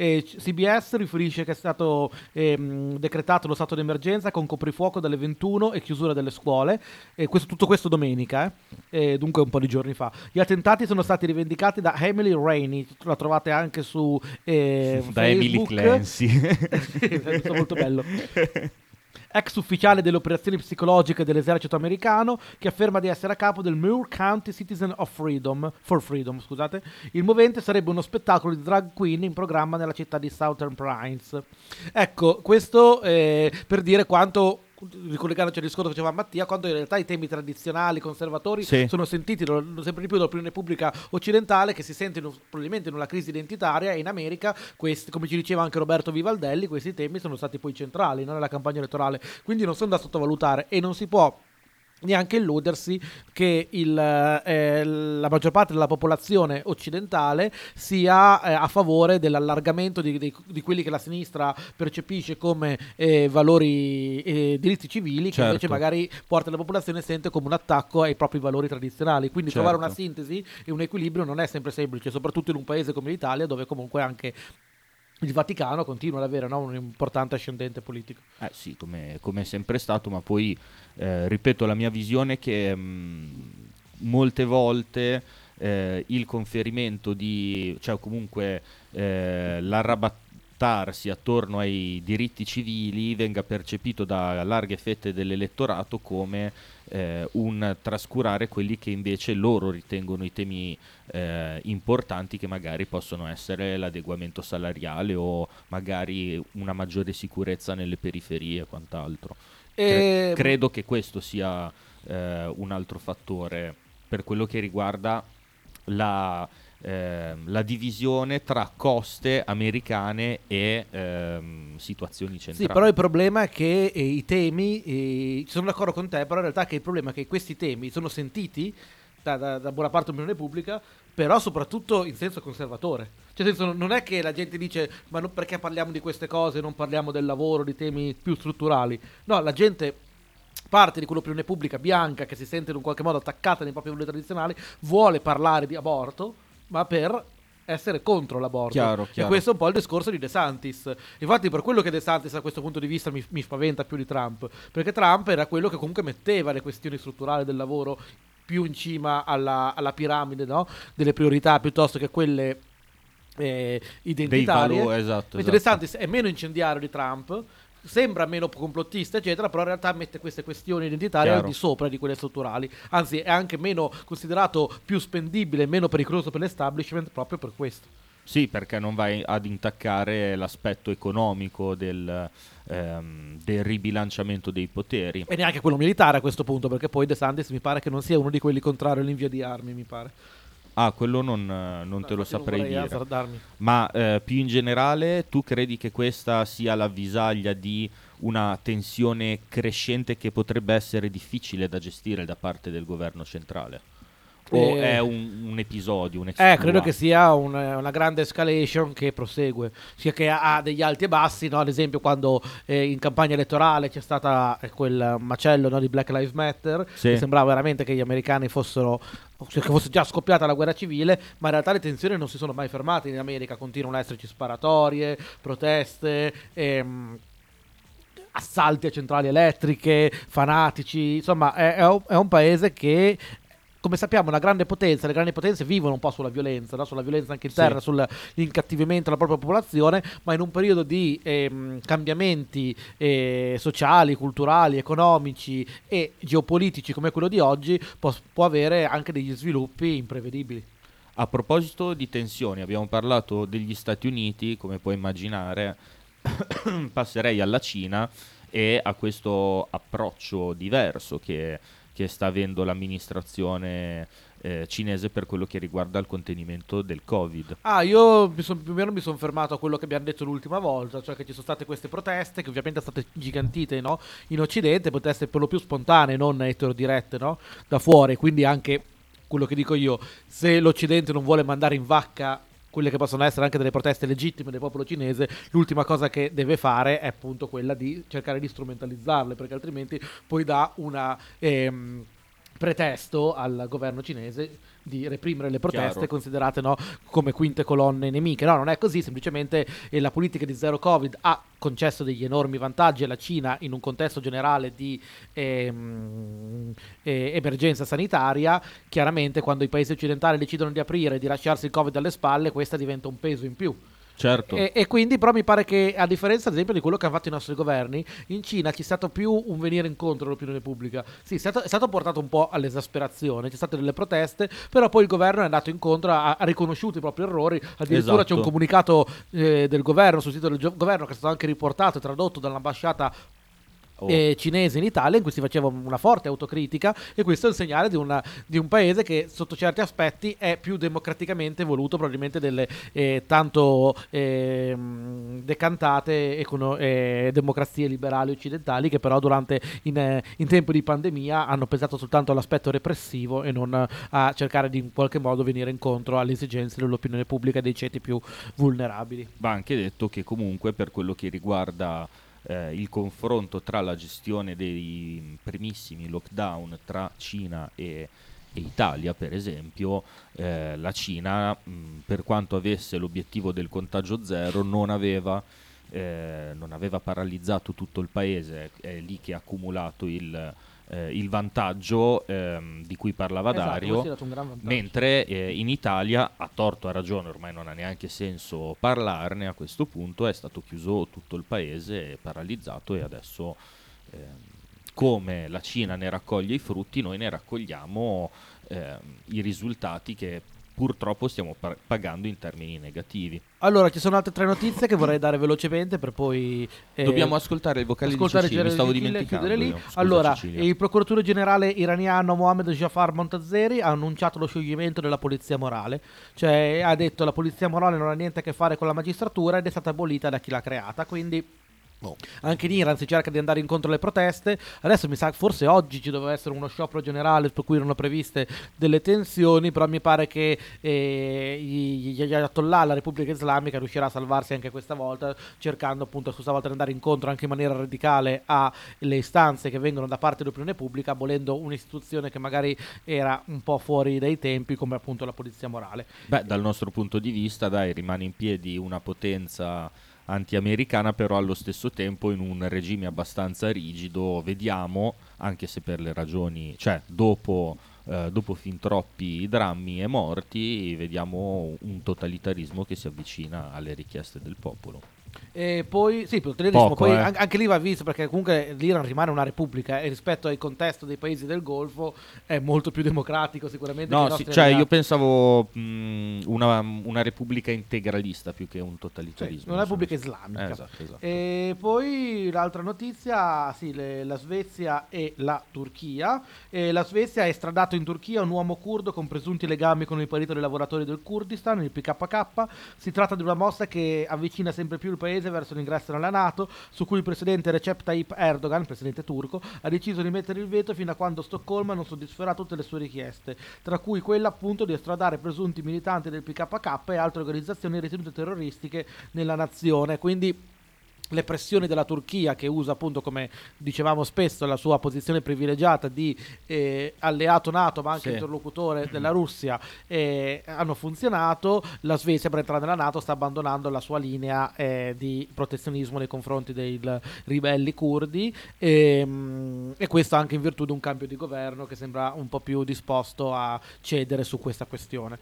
E c- CBS riferisce che è stato ehm, decretato lo stato d'emergenza con coprifuoco dalle 21 e chiusura delle scuole. E questo- tutto questo domenica, eh, dunque un po' di giorni fa. Gli attentati sono stati rivendicati da Emily Rainey, la trovate anche su eh, Da Emily Facebook. Clancy. È molto bello. Ex ufficiale delle operazioni psicologiche dell'esercito americano che afferma di essere a capo del Moore County Citizen of Freedom, for Freedom. Scusate. Il movente sarebbe uno spettacolo di drag queen in programma nella città di Southern Pines. Ecco, questo eh, per dire quanto ricollegandoci al discorso che faceva Mattia, quando in realtà i temi tradizionali, conservatori Sì. sono sentiti sempre di più dall'opinione pubblica occidentale che si sente in un- probabilmente in una crisi identitaria e in America, questi, come ci diceva anche Roberto Vivaldelli, questi temi sono stati poi centrali no, nella campagna elettorale, quindi non sono da sottovalutare e non si può neanche illudersi che il, eh, la maggior parte della popolazione occidentale sia eh, a favore dell'allargamento di, di- di quelli che la sinistra percepisce come eh, valori e diritti civili che Certo. invece magari porta la popolazione sente come un attacco ai propri valori tradizionali quindi trovare Certo. una sintesi e un equilibrio non è sempre semplice soprattutto in un paese come l'Italia dove comunque anche il Vaticano continua ad avere no, un importante ascendente politico. Eh sì, come, come è sempre stato, ma poi eh, ripeto la mia visione che mh, molte volte eh, il conferimento di, cioè comunque eh, l'arrabattarsi attorno ai diritti civili venga percepito da larghe fette dell'elettorato come eh, un trascurare quelli che invece loro ritengono i temi eh, importanti che magari possono essere l'adeguamento salariale o magari una maggiore sicurezza nelle periferie e quant'altro. Cre- E- credo che questo sia eh, un altro fattore per quello che riguarda la, ehm, la divisione tra coste americane e ehm, situazioni centrali. Sì, però il problema è che eh, i temi, eh, sono d'accordo con te, però in realtà che il problema è che questi temi sono sentiti da, da- da buona parte dell'opinione pubblica, però soprattutto in senso conservatore. Cioè, senso, non è che la gente dice, ma non- perché parliamo di queste cose, non parliamo del lavoro, di temi più strutturali. No, la gente parte di quell'opinione pubblica bianca che si sente in un qualche modo attaccata nei propri valori tradizionali, vuole parlare di aborto, ma per essere contro l'aborto. Chiaro, E chiaro. questo è un po' il discorso di De Santis. Infatti, per quello che De Santis a questo punto di vista mi, mi spaventa più di Trump, perché Trump era quello che comunque metteva le questioni strutturali del lavoro più in cima alla, alla piramide no? delle priorità piuttosto che quelle eh, identitarie. valori, esatto, Mentre De esatto. Santis è meno incendiario di Trump. Sembra meno complottista, eccetera, però in realtà mette queste questioni identitarie Chiaro. al di sopra di quelle strutturali. Anzi, è anche meno considerato più spendibile, meno pericoloso per l'establishment proprio per questo. Sì, perché non vai ad intaccare l'aspetto economico del, ehm, del ribilanciamento dei poteri. E neanche quello militare a questo punto, perché poi De Santis mi pare che non sia uno di quelli contrari all'invio di armi, mi pare. Ah, quello non, eh, non te lo saprei dire. azzardarmi. Ma eh, più in generale, tu credi che questa sia l'avvisaglia di una tensione crescente che potrebbe essere difficile da gestire da parte del governo centrale? O Eh, è un, un episodio? Un Eh, credo che sia un- una grande escalation che prosegue, sia che ha ha degli alti e bassi, no? ad esempio quando eh, in campagna elettorale c'è stato quel macello no, di Black Lives Matter, Sì. mi sembrava veramente che gli americani fossero, che fosse già scoppiata la guerra civile, ma in realtà le tensioni non si sono mai fermate in America, continuano ad esserci sparatorie, proteste. ehm, assalti a centrali elettriche, fanatici, insomma è, è un, è un paese che come sappiamo una grande potenza, le grandi potenze vivono un po' sulla violenza, no? sulla violenza anche interna, Sì. sull'incattivimento della propria popolazione, ma in un periodo di ehm, cambiamenti eh, sociali, culturali, economici e geopolitici come quello di oggi può, può avere anche degli sviluppi imprevedibili. A proposito di tensioni, abbiamo parlato degli Stati Uniti, come puoi immaginare, passerei alla Cina e a questo approccio diverso che, che sta avendo l'amministrazione eh, cinese per quello che riguarda il contenimento del Covid. Ah, io son- più o meno mi sono fermato a quello che abbiamo detto l'ultima volta, cioè che ci sono state queste proteste, che ovviamente sono state gigantite no? in Occidente, proteste per lo più spontanee, non eterodirette, no? da fuori, quindi anche quello che dico io, se l'Occidente non vuole mandare in vacca quelle che possono essere anche delle proteste legittime del popolo cinese, l'ultima cosa che deve fare è appunto quella di cercare di strumentalizzarle, perché altrimenti poi dà una... ehm, pretesto al governo cinese di reprimere le proteste Chiaro. considerate no, come quinte colonne nemiche. No, non è così, semplicemente eh, la politica di zero Covid ha concesso degli enormi vantaggi alla Cina in un contesto generale di ehm, eh, emergenza sanitaria. Chiaramente quando i paesi occidentali decidono di aprire e di lasciarsi il Covid alle spalle, questa diventa un peso in più. Certo. E, e quindi però mi pare che a differenza ad esempio di quello che hanno fatto i nostri governi, in Cina c'è stato più un venire incontro all'opinione pubblica. Sì, è stato, è stato portato un po' all'esasperazione, c'è state delle proteste, però poi il governo è andato incontro, ha, ha riconosciuto i propri errori, addirittura Esatto. c'è un comunicato eh, del governo sul sito del gio- governo che è stato anche riportato e tradotto dall'ambasciata Oh. eh, cinese in Italia in cui si faceva una forte autocritica e questo è il segnale di, una- di un paese che sotto certi aspetti è più democraticamente voluto probabilmente delle eh, tanto ehm, decantate econo- eh, democrazie liberali occidentali che però durante in, eh, in tempo di pandemia hanno pensato soltanto all'aspetto repressivo e non a cercare di in qualche modo venire incontro alle esigenze dell'opinione pubblica e dei ceti più vulnerabili. Va anche detto che comunque per quello che riguarda eh, il confronto tra la gestione dei primissimi lockdown tra Cina e, e Italia, per esempio, eh, la Cina, mh, per quanto avesse l'obiettivo del contagio zero, non aveva, eh, non aveva paralizzato tutto il paese, è lì che ha accumulato il, eh, il vantaggio ehm, di cui parlava Esatto, Dario. Mentre eh, in Italia, a torto a ragione, ormai non ha neanche senso parlarne a questo punto, è stato chiuso tutto il paese, paralizzato e adesso ehm, come la Cina ne raccoglie i frutti, noi ne raccogliamo ehm, i risultati che purtroppo stiamo pa- pagando in termini negativi. Allora, ci sono altre tre notizie che vorrei dare velocemente per poi... eh, Dobbiamo ascoltare il vocale di ascoltare Cecilia, mi stavo dimenticando chiudere lì. io. Scusa, allora, Cecilia. il procuratore generale iraniano Mohammed Jafar Montazeri ha annunciato lo scioglimento della polizia morale, cioè ha detto la polizia morale non ha niente a che fare con la magistratura ed è stata abolita da chi l'ha creata, quindi anche in Iran si cerca di andare incontro alle proteste. Adesso mi sa forse oggi ci doveva essere uno sciopero generale per cui erano previste delle tensioni, però mi pare che eh, gli gli Ayatollah, la Repubblica Islamica, riuscirà a salvarsi anche questa volta, cercando appunto questa volta di andare incontro anche in maniera radicale alle istanze che vengono da parte dell'opinione pubblica, abolendo un'istituzione che magari era un po' fuori dai tempi, come appunto la polizia morale. Beh, dal nostro punto di vista, dai, rimane in piedi una potenza anti-americana, però allo stesso tempo in un regime abbastanza rigido. Vediamo, anche se per le ragioni, cioè dopo, eh, dopo fin troppi drammi e morti, vediamo un totalitarismo che si avvicina alle richieste del popolo. E poi, sì, Poco, poi eh. an- anche lì va visto perché comunque l'Iran rimane una repubblica e rispetto al contesto dei paesi del Golfo è molto più democratico sicuramente. No, sì, cioè io pensavo mh, una, una repubblica integralista più che un totalitarismo. una repubblica insomma. islamica. Eh, esatto, esatto. E poi l'altra notizia, sì, le- la Svezia e la Turchia. E la Svezia ha estradato in Turchia un uomo curdo con presunti legami con il partito dei lavoratori del Kurdistan, il PKK. Si tratta di una mossa che avvicina sempre più il paese verso l'ingresso nella Nato, su cui il presidente Recep Tayyip Erdogan, presidente turco, ha deciso di mettere il veto fino a quando Stoccolma non soddisferà tutte le sue richieste, tra cui quella appunto di estradare presunti militanti del PKK e altre organizzazioni ritenute terroristiche nella nazione. Quindi le pressioni della Turchia che usa appunto come dicevamo spesso la sua posizione privilegiata di eh, alleato NATO ma anche Sì. interlocutore della Russia eh, hanno funzionato la Svezia per entrare nella NATO sta abbandonando la sua linea eh, di protezionismo nei confronti dei ribelli curdi ehm, e questo anche in virtù di un cambio di governo che sembra un po' più disposto a cedere su questa questione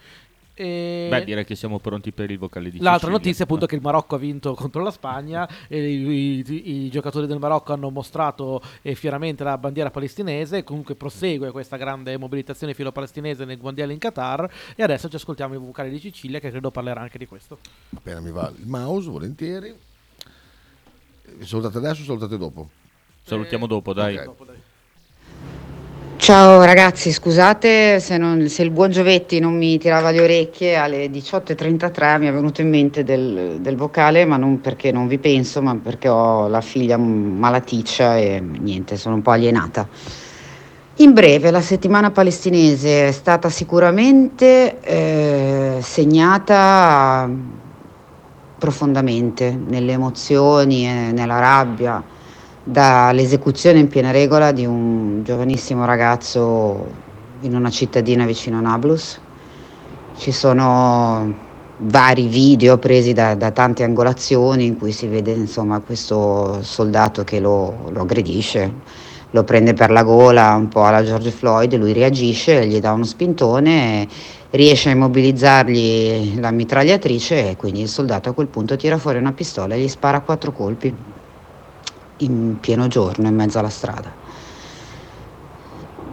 E- Beh, direi che siamo pronti per il vocale di L'altra Cecilia. notizia è appunto che il Marocco ha vinto contro la Spagna e i, i- i giocatori del Marocco hanno mostrato eh, fieramente la bandiera palestinese, comunque prosegue questa grande mobilitazione filo-palestinese nel mondiale in Qatar e adesso ci ascoltiamo il vocale di Sicilia che credo parlerà anche di questo. Appena mi va il mouse, volentieri. Vi salutate adesso o salutate dopo? Salutiamo dopo, dai. Ok. Ciao ragazzi, scusate se, non- se il buon Giovetti non mi tirava le orecchie alle 18.33 mi è venuto in mente del, del vocale, ma non perché non vi penso, ma perché ho la figlia malaticcia e niente, sono un po' alienata. In breve, la settimana palestinese è stata sicuramente eh, segnata profondamente nelle emozioni nella rabbia dall'esecuzione in piena regola di un giovanissimo ragazzo in una cittadina vicino a Nablus. Ci sono vari video presi da, da tante angolazioni in cui si vede insomma questo soldato che lo, lo aggredisce, lo prende per la gola un po' alla George Floyd, lui reagisce, gli dà uno spintone, riesce a immobilizzargli la mitragliatrice e quindi il soldato a quel punto tira fuori una pistola e gli spara quattro colpi in pieno giorno in mezzo alla strada.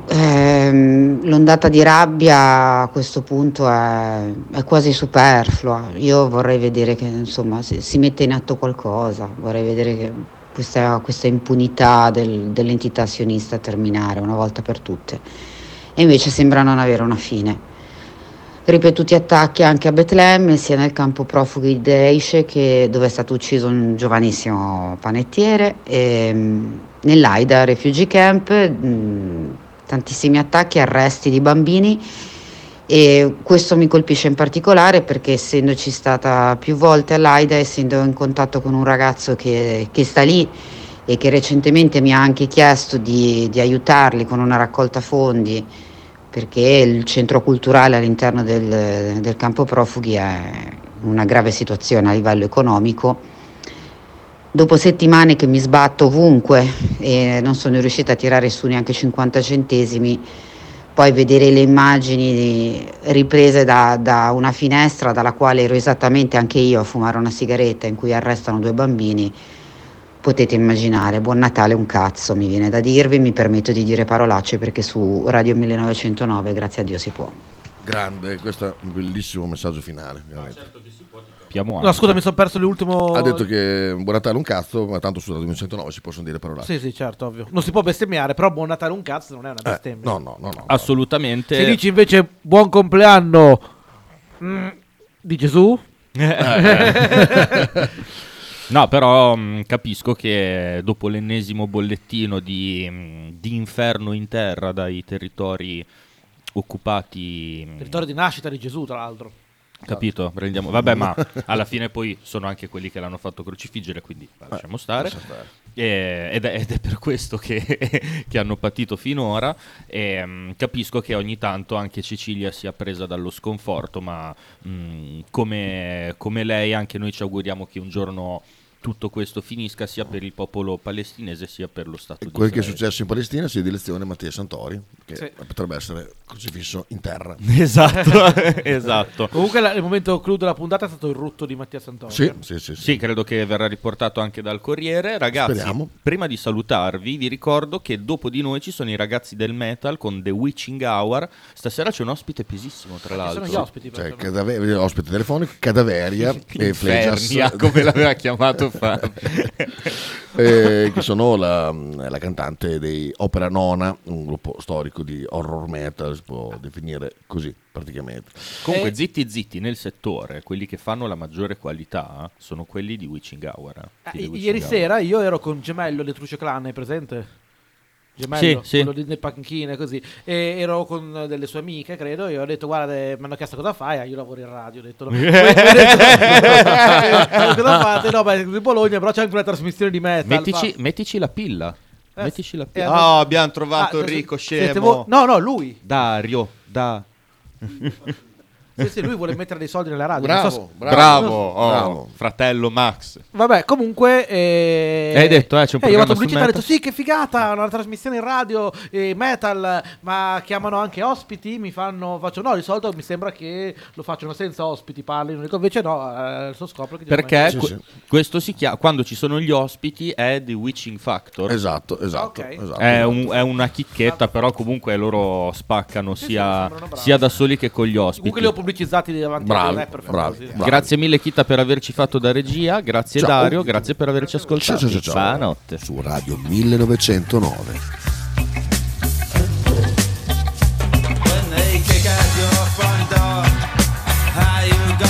Ehm, l'ondata di rabbia a questo punto è, è quasi superflua. Io vorrei vedere che insomma si, si mette in atto qualcosa, vorrei vedere che questa, questa impunità del- dell'entità sionista terminare una volta per tutte. E invece sembra non avere una fine ripetuti attacchi anche a Betlemme, sia nel campo profughi di Eiche, che- dove è stato ucciso un giovanissimo panettiere, e mh, nell'Aida Refugee Camp, mh, tantissimi attacchi, arresti di bambini. E questo mi colpisce in particolare perché essendoci stata più volte all'AIDA, essendo in contatto con un ragazzo che, che sta lì e che recentemente mi ha anche chiesto di, di aiutarli con una raccolta fondi perché il centro culturale all'interno del, del campo profughi è in una grave situazione a livello economico. Dopo settimane che mi sbatto ovunque e non sono riuscita a tirare su neanche 50 centesimi, poi vedere le immagini riprese da, da una finestra dalla quale ero esattamente anche io a fumare una sigaretta in cui arrestano due bambini, potete immaginare, buon Natale un cazzo mi viene da dirvi, mi permetto di dire parolacce perché su Radio 1909 grazie a Dio si può. Grande, questo è un bellissimo messaggio finale. veramente. No, scusa, mi sono perso l'ultimo. Ha detto che buon Natale un cazzo, ma tanto su Radio 1909 si possono dire parolacce. Sì, sì, certo, ovvio. Non si può bestemmiare, però buon Natale un cazzo non è una bestemmia. Eh, no, no, no, no. Assolutamente. Se dici invece buon compleanno mm, di Gesù, No, però mh, capisco che dopo l'ennesimo bollettino di, mh, di inferno in terra dai territori occupati, mh, territorio di nascita di Gesù, tra l'altro. capito? Prendiamo, vabbè, ma alla fine poi sono anche quelli che l'hanno fatto crocifiggere, quindi lasciamo stare. lascia stare. E- ed, è, ed è per questo che, che hanno patito finora. E, mh, capisco che ogni tanto anche Cecilia sia presa dallo sconforto, ma mh, come, come lei, anche noi ci auguriamo che un giorno tutto questo finisca sia per il popolo palestinese sia per lo Stato di Quel che è Israele. successo in Palestina si è di elezione Mattia Santori, che Sì. potrebbe essere crocifisso in terra. Esatto, esatto. Comunque la- il momento clou della puntata è stato il rutto di Mattia Santoro. Sì, sì, sì. sì. Sì, credo che verrà riportato anche dal Corriere. Ragazzi, Speriamo. prima di salutarvi, vi ricordo che dopo di noi ci sono i ragazzi del metal con The Witching Hour. Stasera c'è un ospite pesissimo, tra Chi l'altro. sono gli ospiti? Cioè, però? cadave- ospite telefonico, Cadaveria e Infernia, come l'aveva chiamato Fabio. eh, che sono la, la cantante dei Opera Nona, un gruppo storico di horror metal, si può definire così praticamente. Comunque, Eh. zitti zitti, nel settore, quelli che fanno la maggiore qualità sono quelli di Witching Hour. Eh, di The Witching ieri Hour. sera io ero con Gemello del Truce Clan, hai presente? Gemello, Sì, sì. quello di- delle panchine così. E ero con delle sue amiche, credo, e ho detto guarda, eh, mi hanno chiesto cosa fai, Ah, io lavoro in radio, ho detto no. Ho detto, cosa fate? No, beh, di Bologna, però c'è anche una trasmissione di metal. Mettici, mettici la pilla. Eh, Mettici la pilla. hanno- Oh, abbiamo trovato Ah, Enrico siete scemo. voi- No, no, lui. Dario, da. Sì, sì, lui vuole mettere dei soldi nella radio. non so Bravo, se- bravo. Bravo, oh, Bravo. fratello Max. Vabbè, comunque. Eh... Hai detto, eh, c'è un io ho programma fatto ho detto sì, che figata, una trasmissione in radio, eh, metal, ma chiamano anche ospiti, mi fanno. Faccio no, di solito mi sembra che lo facciano senza ospiti, parlino. Dico, invece no, eh, adesso scopro che. devo Perché mettere- Sì, que- sì. questo si chiama quando ci sono gli ospiti è The Witching Factor. Esatto, esatto. Ok. esatto, È, esatto. un- è una chicchetta, però comunque loro spaccano sia, sia da soli che con gli ospiti. Comunque li ho pubblicizzati davanti Bravi, ai rapper famosi. bravi. Grazie mille Kita per averci fatto da regia, grazie Ciao. Dario, grazie per averci ascoltato. Ciao, ciao, ciao, ciao. Buonanotte. su Radio 1909.